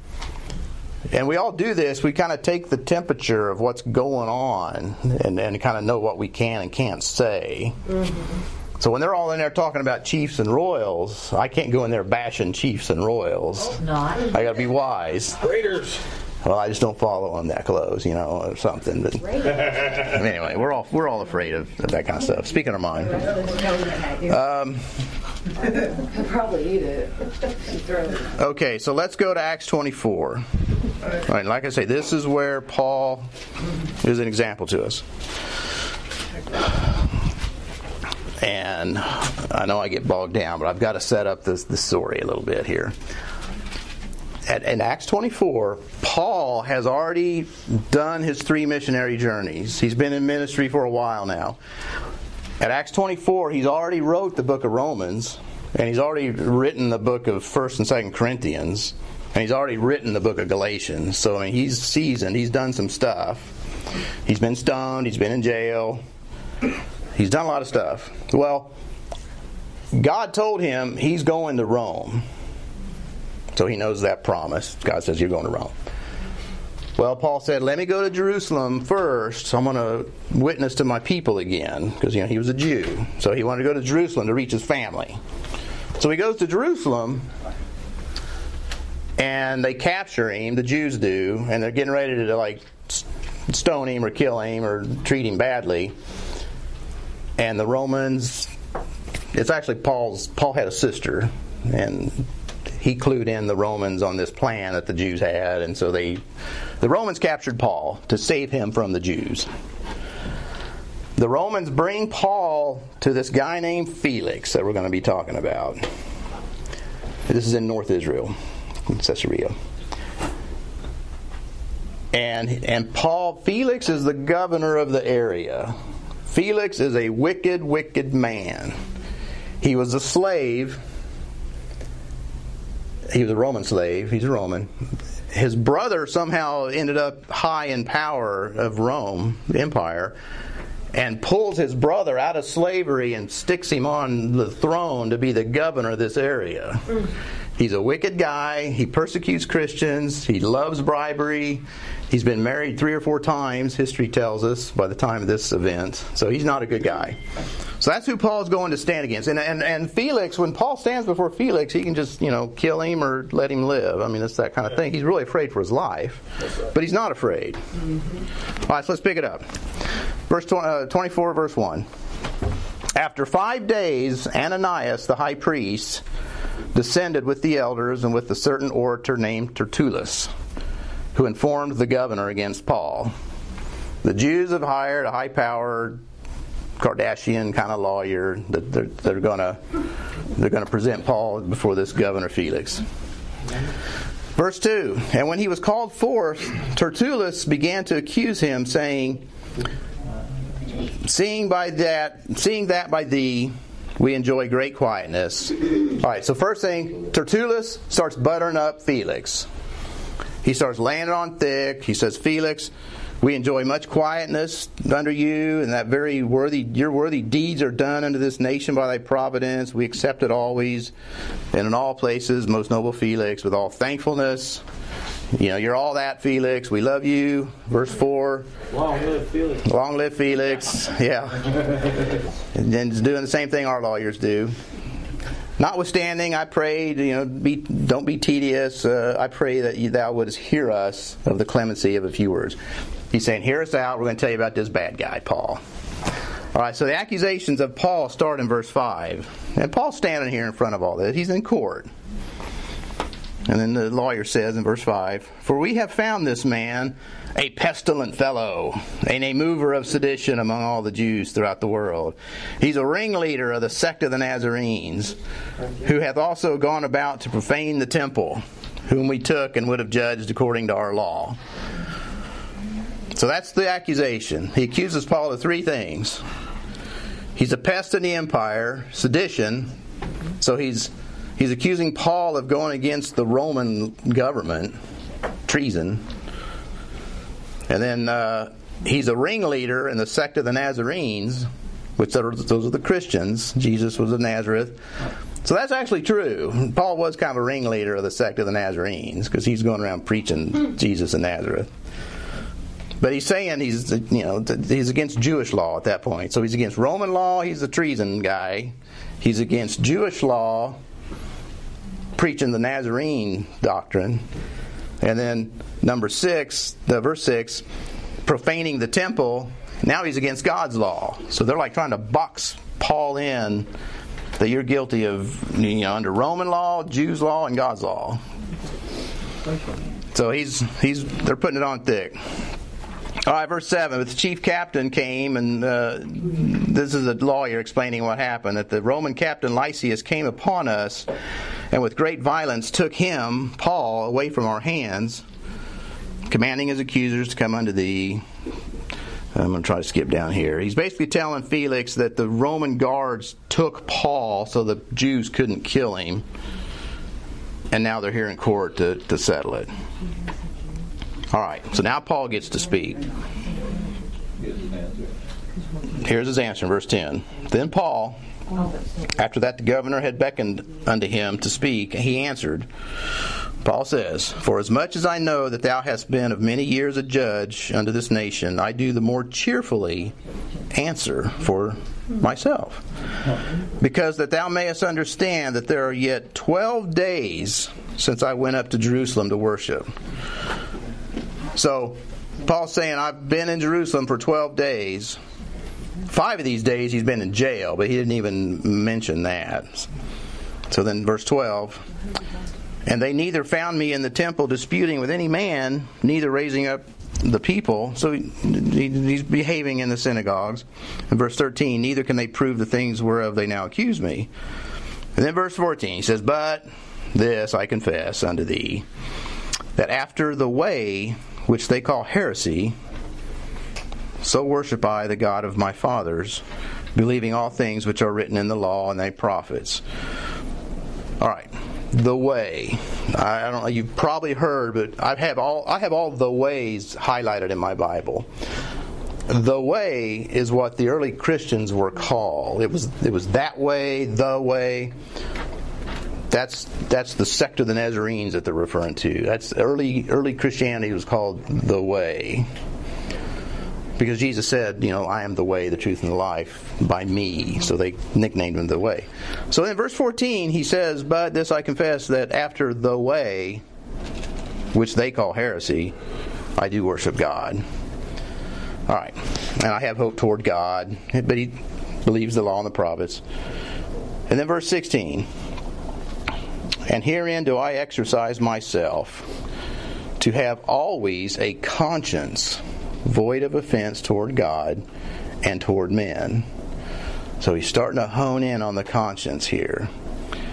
and we all do this, we kind of take the temperature of what's going on and, and kind of know what we can and can't say. Mm-hmm. So when they're all in there talking about chiefs and royals, I can't go in there bashing chiefs and royals. Not. I got to be wise. Raiders. Well, I just don't follow on that close, you know, or something. But anyway, we're all we're all afraid of, of that kind of stuff. Speaking of mine, um, He'll probably eat it. and throw it. okay, so let's go to Acts 24. All right, like I say, this is where Paul is an example to us. And I know I get bogged down, but I've got to set up this, this story a little bit here. At, in Acts 24, Paul has already done his three missionary journeys. He's been in ministry for a while now. At Acts 24, he's already wrote the book of Romans, and he's already written the book of 1st and 2nd Corinthians, and he's already written the book of Galatians. So, I mean, he's seasoned. He's done some stuff. He's been stoned. He's been in jail. He's done a lot of stuff. Well, God told him he's going to Rome. So he knows that promise. God says, You're going to Rome. Well, Paul said, Let me go to Jerusalem first. I'm going to witness to my people again. Because, you know, he was a Jew. So he wanted to go to Jerusalem to reach his family. So he goes to Jerusalem, and they capture him, the Jews do, and they're getting ready to, like, stone him or kill him or treat him badly. And the Romans, it's actually Paul's, Paul had a sister, and he clued in the Romans on this plan that the Jews had, and so they, the Romans captured Paul to save him from the Jews. The Romans bring Paul to this guy named Felix that we're going to be talking about. This is in North Israel, in Caesarea. And and Paul Felix is the governor of the area. Felix is a wicked, wicked man. He was a slave he was a Roman slave. He's a Roman. His brother somehow ended up high in power of Rome, the empire, and pulls his brother out of slavery and sticks him on the throne to be the governor of this area. Mm. He's a wicked guy. He persecutes Christians. He loves bribery. He's been married three or four times, history tells us, by the time of this event. So he's not a good guy. So that's who Paul's going to stand against. And, and, and Felix, when Paul stands before Felix, he can just, you know, kill him or let him live. I mean, it's that kind of thing. He's really afraid for his life, but he's not afraid. All right, so let's pick it up. Verse 20, uh, 24, verse 1. After five days, Ananias, the high priest, descended with the elders and with a certain orator named Tertullus, who informed the governor against Paul. The Jews have hired a high powered Kardashian kind of lawyer that they're, they're going to they're going to present Paul before this governor Felix. Verse 2 And when he was called forth, Tertullus began to accuse him, saying, Seeing by that, seeing that by thee we enjoy great quietness. All right, so first thing, Tertullus starts buttering up Felix. He starts laying it on thick. He says, Felix, we enjoy much quietness under you, and that very worthy, your worthy deeds are done unto this nation by thy providence. We accept it always, and in all places, most noble Felix, with all thankfulness. You know, you're all that, Felix. We love you. Verse 4. Long live Felix. Long live Felix. Yeah. and then doing the same thing our lawyers do. Notwithstanding, I pray, you know, be, don't be tedious. Uh, I pray that thou wouldst hear us of the clemency of a few words. He's saying, hear us out. We're going to tell you about this bad guy, Paul. All right, so the accusations of Paul start in verse 5. And Paul's standing here in front of all this. He's in court. And then the lawyer says in verse 5 For we have found this man a pestilent fellow, and a mover of sedition among all the Jews throughout the world. He's a ringleader of the sect of the Nazarenes, who hath also gone about to profane the temple, whom we took and would have judged according to our law. So that's the accusation. He accuses Paul of three things. He's a pest in the empire, sedition. So he's he's accusing Paul of going against the Roman government, treason. And then uh, he's a ringleader in the sect of the Nazarenes, which are, those are the Christians. Jesus was of Nazareth. So that's actually true. Paul was kind of a ringleader of the sect of the Nazarenes because he's going around preaching Jesus in Nazareth. But he's saying he's you know he's against Jewish law at that point. So he's against Roman law. He's a treason guy. He's against Jewish law, preaching the Nazarene doctrine. And then number six, the verse six, profaning the temple. Now he's against God's law. So they're like trying to box Paul in that you're guilty of you know under Roman law, Jews law, and God's law. So he's he's they're putting it on thick. All right, verse 7. But the chief captain came, and uh, this is a lawyer explaining what happened that the Roman captain Lysias came upon us and with great violence took him, Paul, away from our hands, commanding his accusers to come unto thee. I'm going to try to skip down here. He's basically telling Felix that the Roman guards took Paul so the Jews couldn't kill him, and now they're here in court to, to settle it. All right, so now Paul gets to speak. Here's his answer in verse 10. Then Paul, after that the governor had beckoned unto him to speak, he answered, Paul says, For as much as I know that thou hast been of many years a judge unto this nation, I do the more cheerfully answer for myself. Because that thou mayest understand that there are yet twelve days since I went up to Jerusalem to worship. So, Paul's saying, I've been in Jerusalem for 12 days. Five of these days he's been in jail, but he didn't even mention that. So then, verse 12 And they neither found me in the temple disputing with any man, neither raising up the people. So he's behaving in the synagogues. In verse 13, neither can they prove the things whereof they now accuse me. And then verse 14, he says, But this I confess unto thee, that after the way which they call heresy, so worship I the God of my fathers, believing all things which are written in the law and the prophets. All right, the way. I don't know. You've probably heard, but I have all I have all the ways highlighted in my Bible. The way is what the early Christians were called. It was it was that way, the way. That's that's the sect of the Nazarenes that they're referring to. That's early early Christianity was called the way. Because Jesus said, you know, I am the way, the truth, and the life by me. So they nicknamed him the way. So in verse 14, he says, But this I confess that after the way, which they call heresy, I do worship God. All right. And I have hope toward God. But he believes the law and the prophets. And then verse 16. And herein do I exercise myself to have always a conscience void of offense toward God and toward men. So he's starting to hone in on the conscience here.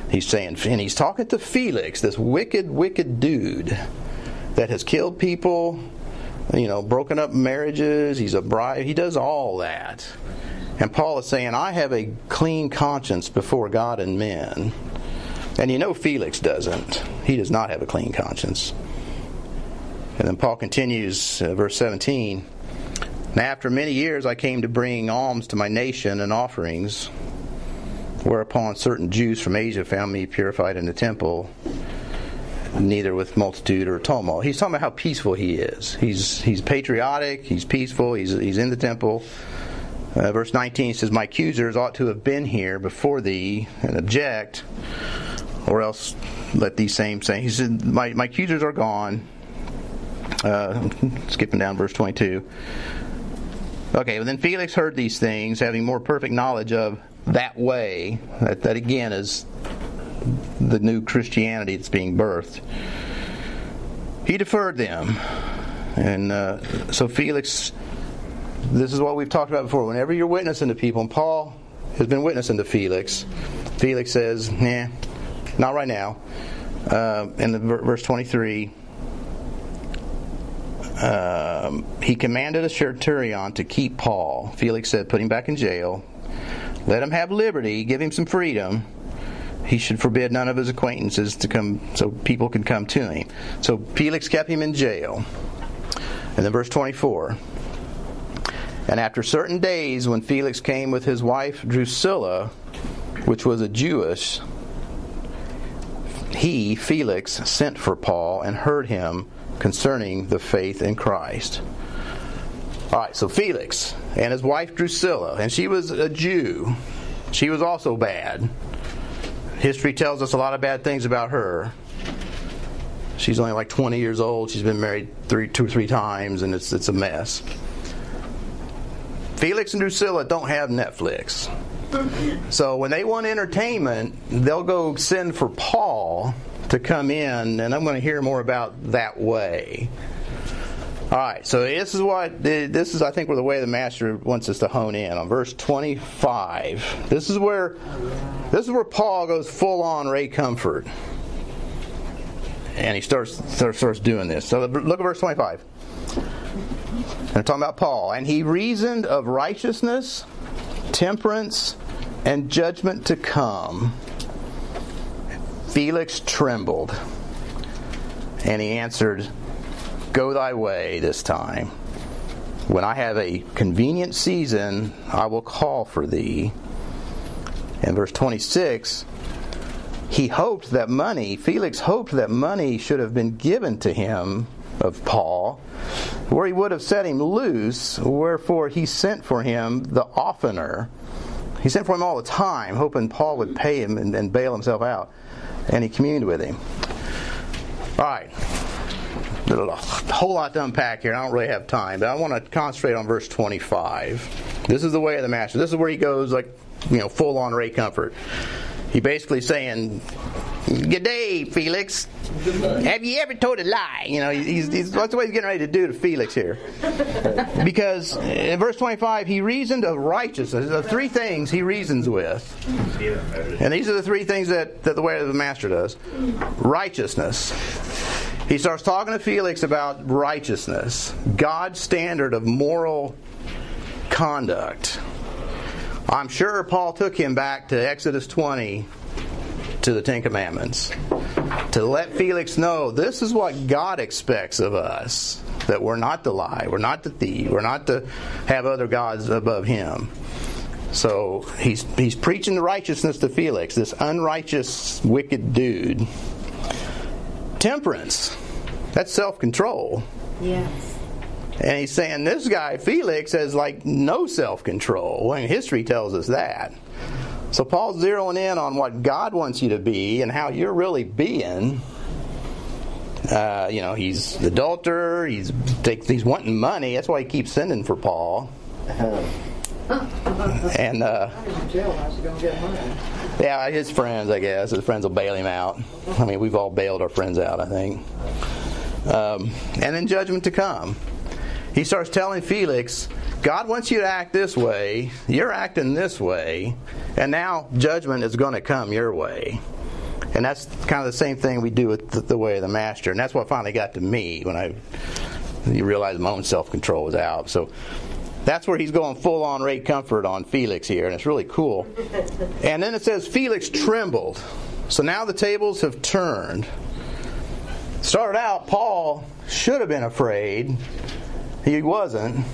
He's saying, and he's talking to Felix, this wicked, wicked dude that has killed people, you know, broken up marriages. He's a bribe. He does all that. And Paul is saying, I have a clean conscience before God and men. And you know Felix doesn't. He does not have a clean conscience. And then Paul continues, uh, verse 17. Now, after many years, I came to bring alms to my nation and offerings, whereupon certain Jews from Asia found me purified in the temple, neither with multitude or tumult. He's talking about how peaceful he is. He's he's patriotic. He's peaceful. He's he's in the temple. Uh, verse 19 says, "My accusers ought to have been here before thee and object, or else let these same say." He said, "My my accusers are gone." Uh, skipping down verse 22. Okay, well then Felix heard these things, having more perfect knowledge of that way. That, that again is the new Christianity that's being birthed. He deferred them. And uh, so Felix, this is what we've talked about before. Whenever you're witnessing to people, and Paul has been witnessing to Felix, Felix says, "Nah, not right now." Uh, in the verse 23, um, he commanded a centurion to keep Paul. Felix said, "Put him back in jail. Let him have liberty. Give him some freedom." he should forbid none of his acquaintances to come so people can come to him. So Felix kept him in jail. And then verse 24. And after certain days, when Felix came with his wife Drusilla, which was a Jewess, he, Felix, sent for Paul and heard him concerning the faith in Christ. All right, so Felix and his wife Drusilla, and she was a Jew. She was also bad. History tells us a lot of bad things about her. She's only like 20 years old. She's been married three, two or three times, and it's it's a mess. Felix and Drusilla don't have Netflix. So when they want entertainment, they'll go send for Paul to come in, and I'm going to hear more about that way. All right, so this is what this is. I think where the way the master wants us to hone in on verse 25. This is where this is where Paul goes full on Ray Comfort, and he starts starts, doing this. So look at verse 25. And talking about Paul, and he reasoned of righteousness, temperance, and judgment to come. Felix trembled, and he answered. Go thy way this time. When I have a convenient season, I will call for thee. In verse 26, he hoped that money, Felix hoped that money should have been given to him of Paul, where he would have set him loose, wherefore he sent for him the oftener. He sent for him all the time, hoping Paul would pay him and, and bail himself out. And he communed with him. All right a whole lot to unpack here. I don't really have time, but I want to concentrate on verse 25. This is the way of the master. This is where he goes like, you know, full on Ray Comfort. He basically saying, "Good day, Felix. Have you ever told a lie?" You know, he's, he's that's what he's getting ready to do to Felix here. Because in verse 25, he reasoned of righteousness. The three things he reasons with, and these are the three things that, that the way of the master does: righteousness he starts talking to Felix about righteousness, God's standard of moral conduct. I'm sure Paul took him back to Exodus 20 to the Ten Commandments to let Felix know this is what God expects of us that we're not to lie, we're not to thieve, we're not to have other gods above him. So he's he's preaching the righteousness to Felix, this unrighteous, wicked dude. Temperance. That's self control. Yes. And he's saying this guy, Felix, has like no self control. And history tells us that. So Paul's zeroing in on what God wants you to be and how you're really being. Uh, you know, he's the adulterer. He's he's wanting money. That's why he keeps sending for Paul. and uh, yeah, his friends, I guess. His friends will bail him out. I mean, we've all bailed our friends out, I think um, and then judgment to come. He starts telling Felix, God wants you to act this way, you're acting this way, and now judgment is going to come your way. And that's kind of the same thing we do with the, way of the master. And that's what finally got to me when I you realized my own self control was out. So that's where he's going full on Ray Comfort on Felix here, and it's really cool. And then it says Felix trembled. So now the tables have turned. Started out, Paul should have been afraid. He wasn't.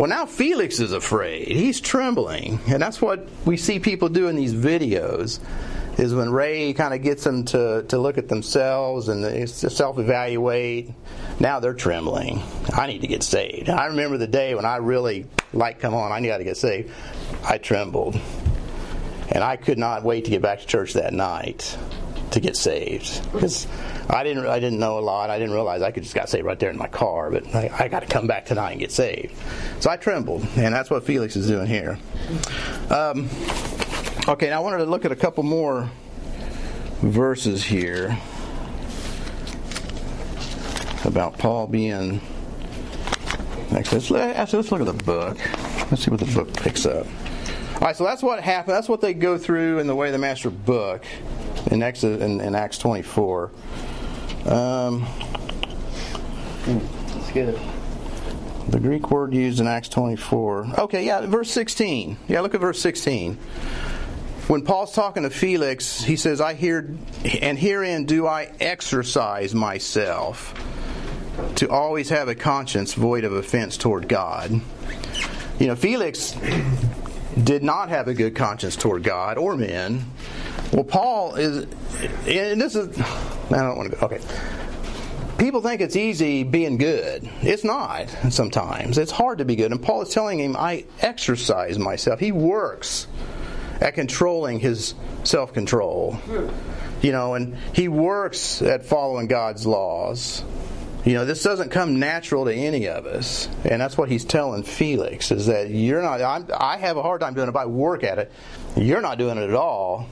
Well, now Felix is afraid. He's trembling. And that's what we see people do in these videos is when Ray kind of gets them to, to look at themselves and self evaluate. Now they're trembling. I need to get saved. I remember the day when I really, like, come on, I got to get saved. I trembled. And I could not wait to get back to church that night to get saved. Because I didn't I didn't know a lot. I didn't realize I could just got saved right there in my car. But I, I got to come back tonight and get saved. So I trembled, and that's what Felix is doing here. Um, okay, now I wanted to look at a couple more verses here. about Paul being. Next, let's, actually, let's look at the book. Let's see what the book picks up. All right, so that's what happened. That's what they go through in the way of the master book in, Exodus, in, in Acts 24. Um, That's good. the Greek word used in Acts 24. Okay, yeah, verse 16. Yeah, look at verse 16. When Paul's talking to Felix, he says, I hear, and herein do I exercise myself to always have a conscience void of offense toward God. You know, Felix did not have a good conscience toward God or men. Well, Paul is, and this is, I don't want to go, okay. People think it's easy being good. It's not sometimes. It's hard to be good. And Paul is telling him, I exercise myself. He works at controlling his self control. You know, and he works at following God's laws. You know, this doesn't come natural to any of us. And that's what he's telling Felix is that you're not, I'm, I have a hard time doing it, but I work at it. You're not doing it at all.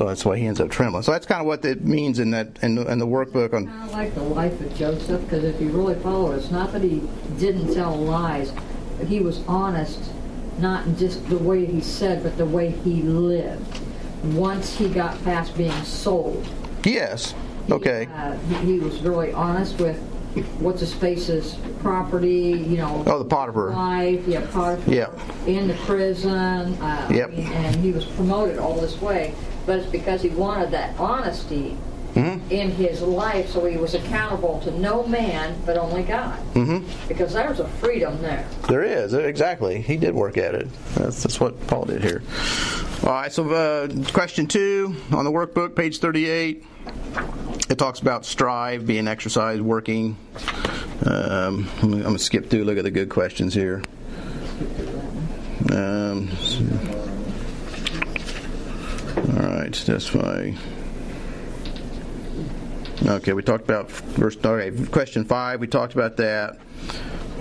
So that's why he ends up trembling. So that's kind of what it means in that in, in the workbook on. Kind of like the life of Joseph, because if you really follow it, it's not that he didn't tell lies, but he was honest, not in just the way he said, but the way he lived. Once he got past being sold, Yes. Okay. uh, he, he was really honest with what's his face's property, you know. Oh, the Potiphar. Life, yeah, Potiphar. Yep. In the prison. Uh, I Yep. mean, and he was promoted all this way, but it's because he wanted that honesty Mm-hmm. in his life, so he was accountable to no man but only God. Mm-hmm. Because there's a freedom there. There is exactly. He did work at it. That's, that's what Paul did here. All right. So, uh, question two on the workbook, page thirty-eight. It talks about strive, being exercised, working. Um, I'm, I'm gonna skip through. Look at the good questions here. Um, all right. That's why. Okay, we talked about verse. Okay, question five. We talked about that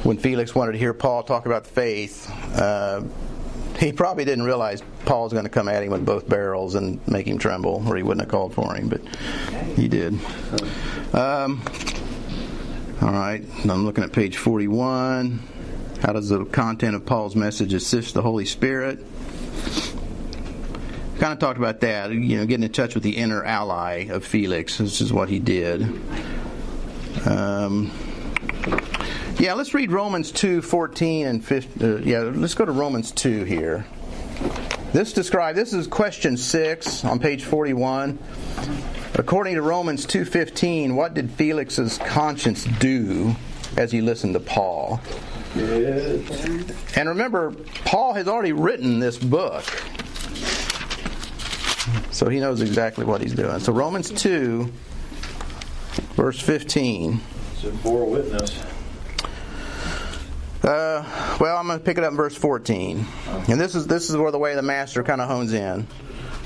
when Felix wanted to hear Paul talk about the faith. Uh, he probably didn't realize Paul was going to come at him with both barrels and make him tremble, or he wouldn't have called for him, but he did. Um, all right, I'm looking at page 41. How does the content of Paul's message assist the Holy Spirit? Kind of talked about that, you know, getting in touch with the inner ally of Felix. This is what he did. Um, yeah, let's read Romans 2 14 and 15. Uh, yeah, let's go to Romans 2 here. This describe this is question 6 on page 41. According to Romans 2:15, what did Felix's conscience do as he listened to Paul? And remember, Paul has already written this book. So he knows exactly what he's doing. So Romans 2 verse 15. So for a witness. Uh, well, I'm going to pick it up in verse 14, and this is this is where the way the master kind of hones in.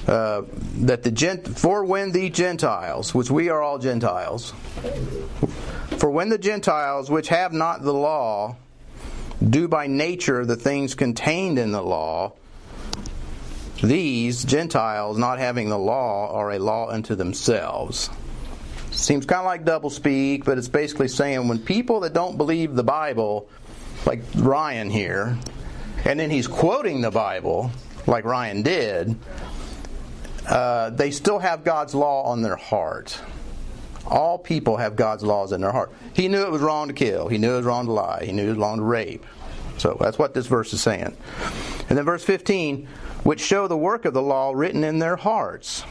Uh, that the gent for when the Gentiles, which we are all Gentiles, for when the Gentiles which have not the law do by nature the things contained in the law, these Gentiles not having the law are a law unto themselves. Seems kind of like double speak, but it's basically saying when people that don't believe the Bible like Ryan here, and then he's quoting the Bible, like Ryan did, uh, they still have God's law on their heart. All people have God's laws in their heart. He knew it was wrong to kill. He knew it was wrong to lie. He knew it was wrong to rape. So that's what this verse is saying. And then verse 15, which show the work of the law written in their hearts,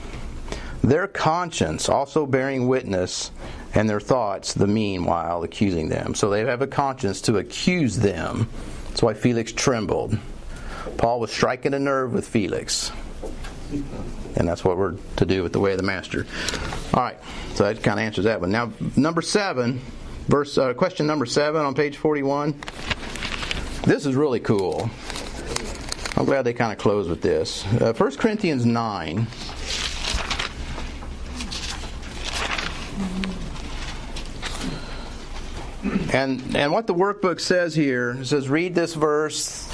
their conscience also bearing witness, and their thoughts the meanwhile accusing them. So they have a conscience to accuse them. That's why Felix trembled. Paul was striking a nerve with Felix. And that's what we're to do with the way of the master. All right, so that kind of answers that one. Now, number seven, verse uh, question number seven on page forty-one. This is really cool. I'm glad they kind of close with this. Uh, 1 Corinthians nine. And and what the workbook says here says read this verse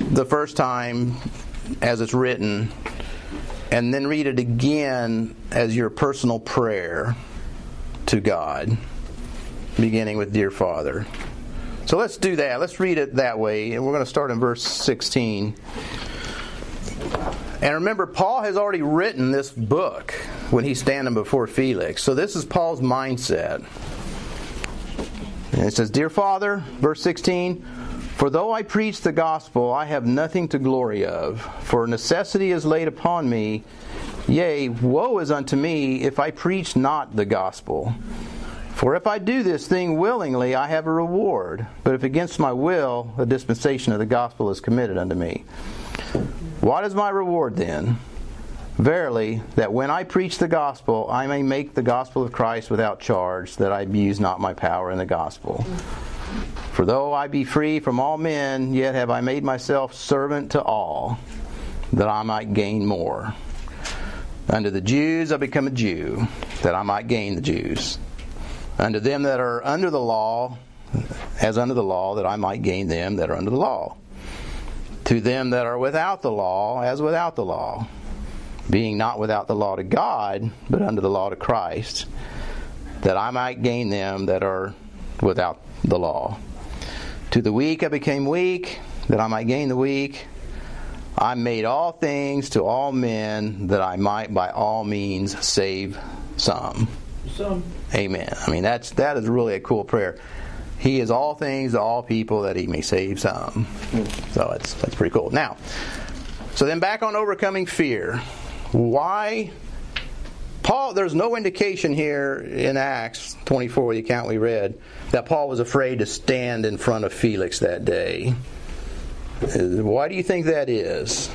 the first time as it's written and then read it again as your personal prayer to God. beginning with Dear Father. So let's do that. Let's read it that way. And we're going to start in verse 16. And remember, Paul has already written this book when he's standing before Felix. So this is Paul's mindset. And it says, Dear Father, verse 16, For though I preach the gospel, I have nothing to glory of, for necessity is laid upon me. Yea, woe is unto me if I preach not the gospel. For if I do this thing willingly, I have a reward. But if against my will, a dispensation of the gospel is committed unto me. What is my reward then? Verily, that when I preach the gospel, I may make the gospel of Christ without charge, that I abuse not my power in the gospel. For though I be free from all men, yet have I made myself servant to all, that I might gain more. Unto the Jews I become a Jew, that I might gain the Jews. Unto them that are under the law, as under the law, that I might gain them that are under the law. To them that are without the law, as without the law being not without the law to God, but under the law to Christ, that I might gain them that are without the law. To the weak I became weak, that I might gain the weak. I made all things to all men, that I might by all means save some. Some. Amen. I mean, that's that is really a cool prayer. He is all things to all people, that he may save some. So that's that's pretty cool. Now, so then back on overcoming fear. Why? Paul, there's no indication here in Acts 24, the account we read, that Paul was afraid to stand in front of Felix that day. Why do you think that is?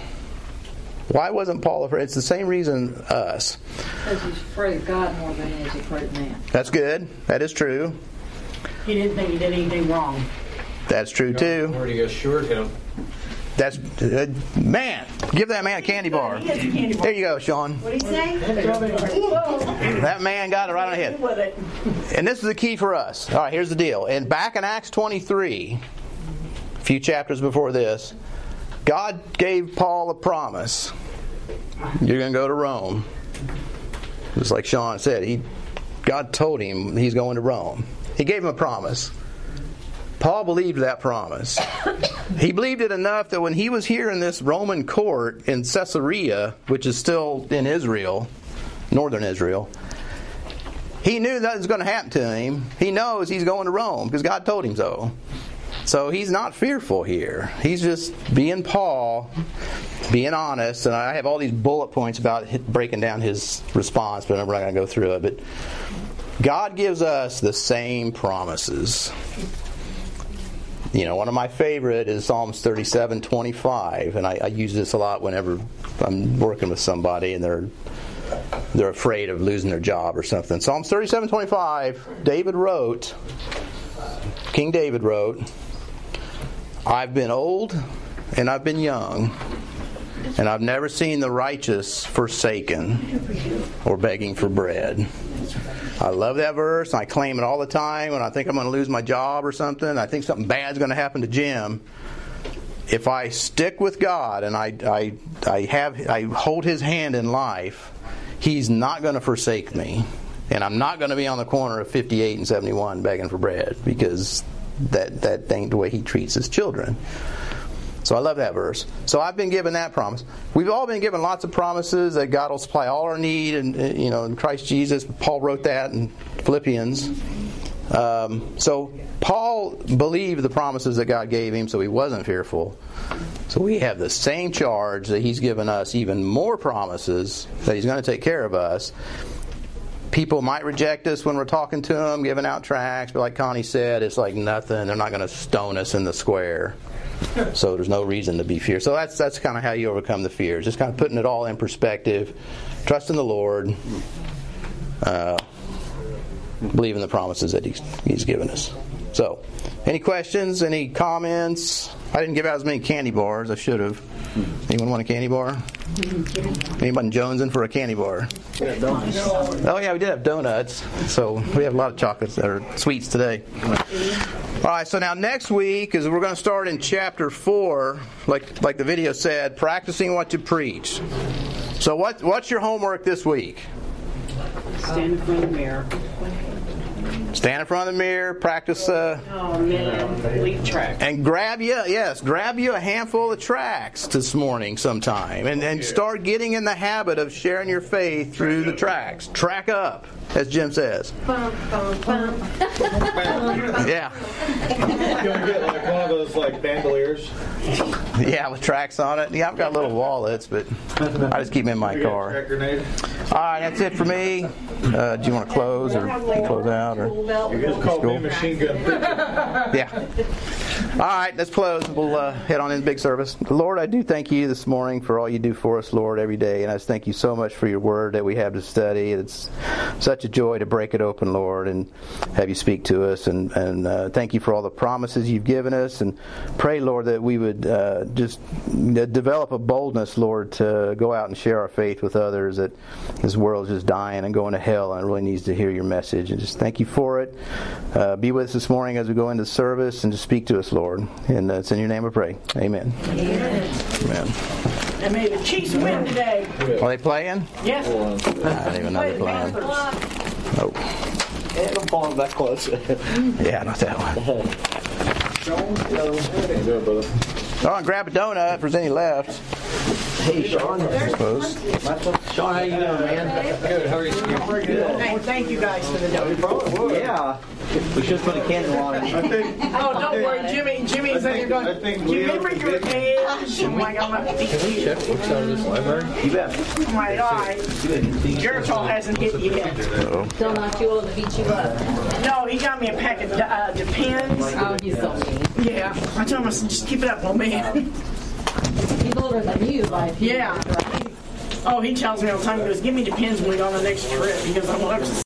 Why wasn't Paul afraid? It's the same reason us. Because he's afraid of God more than he is afraid of man. That's good. That is true. He didn't think he did anything wrong. That's true too. Already assured him. That's uh, man. Give that man a candy bar. There you go, Sean. What did he say? That man got it right on the head. And this is the key for us. All right, here's the deal. And back in Acts 23, a few chapters before this, God gave Paul a promise. You're going to go to Rome. Just like Sean said, he God told him he's going to Rome. He gave him a promise. Paul believed that promise. He believed it enough that when he was here in this Roman court in Caesarea, which is still in Israel, northern Israel, he knew that was going to happen to him. He knows he's going to Rome because God told him so. So he's not fearful here. He's just being Paul, being honest. And I have all these bullet points about breaking down his response, but I'm not going to go through it. But God gives us the same promises. You know, one of my favorite is Psalms 37, 25, and I, I use this a lot whenever I'm working with somebody and they're they're afraid of losing their job or something. Psalms 37:25, David wrote, King David wrote, I've been old and I've been young, and I've never seen the righteous forsaken or begging for bread. I love that verse. I claim it all the time when I think I'm going to lose my job or something. I think something bad's going to happen to Jim. If I stick with God and I, I, I have I hold His hand in life, He's not going to forsake me, and I'm not going to be on the corner of 58 and 71 begging for bread because that that ain't the way He treats His children. So I love that verse. So I've been given that promise. We've all been given lots of promises that God will supply all our need, and you know, in Christ Jesus. Paul wrote that in Philippians. Um, so Paul believed the promises that God gave him, so he wasn't fearful. So we have the same charge that he's given us, even more promises that he's going to take care of us. People might reject us when we're talking to them, giving out tracts, but like Connie said, it's like nothing. They're not going to stone us in the square. So there's no reason to be fear. So that's that's kind of how you overcome the fears. Just kind of putting it all in perspective, trusting the Lord, uh, believing the promises that He's He's given us. So, any questions? Any comments? I didn't give out as many candy bars. I should have. Anyone want a candy bar? Anyone jonesing for a candy bar? Oh yeah, we did have donuts. So we have a lot of chocolates or sweets today. All right. So now next week is we're going to start in chapter four, like like the video said, practicing what to preach. So what what's your homework this week? Stand in front of the mirror. Stand in front of the mirror, practice, uh, Oh man, leaf track. and grab you, yes, grab you a handful of tracts this morning sometime, and, and start getting in the habit of sharing your faith through the tracts. Track up, as Jim says. Bum, bum, bum. Yeah, You gonna get like one of those like bandoliers? yeah, with tracts on it. Yeah, I've got little wallets, but I just keep them in my You got a car. All right, that's it for me. Uh, do you want to close or close out or? You guys called me machine gun. Yeah. All right, let's close. We'll uh, head on in big service. Lord, I do thank you this morning for all you do for us, Lord, every day. And I just thank you so much for your word that we have to study. It's such a joy to break it open, Lord, and have you speak to us. And, and uh, thank you for all the promises you've given us. And pray, Lord, that we would uh, just develop a boldness, Lord, to go out and share our faith with others. That this world's just dying and going to hell and it really needs to hear your message. And just thank you for it. Uh, be with us this morning as we go into service and just speak to us, Lord. And uh, it's in your name I pray. Amen. Amen. And may the Chiefs win today. Are they playing? Yes. I don't even know they're playing. Panthers. Oh, And I'm falling back close. yeah, not that one. Yeah, brother. Oh, and grab a donut if there's any left. hey, Sean. I suppose. Sean, how you doing, man? Good. How are you? Hey, thank you guys for the donation. Yeah. We should put a candle on it. I think. Oh, don't worry, Jimmy. Jimmy's I in think- there going. I think Do you Leo remember your did- age? I'm like, I'm not beat you. Which side of this library? You bet. I'm like, all right. Geritol hasn't hit you yet. Still not too old to beat you up. No, he got me a pack of uh, Depends. Oh, he's so mean. Yeah. I told him, I said, just keep it up, old man. He's older than you by a few Yeah. years, right? Oh, he tells me all the time, he goes, give me Depends when we go on the next trip. He goes, I'm up to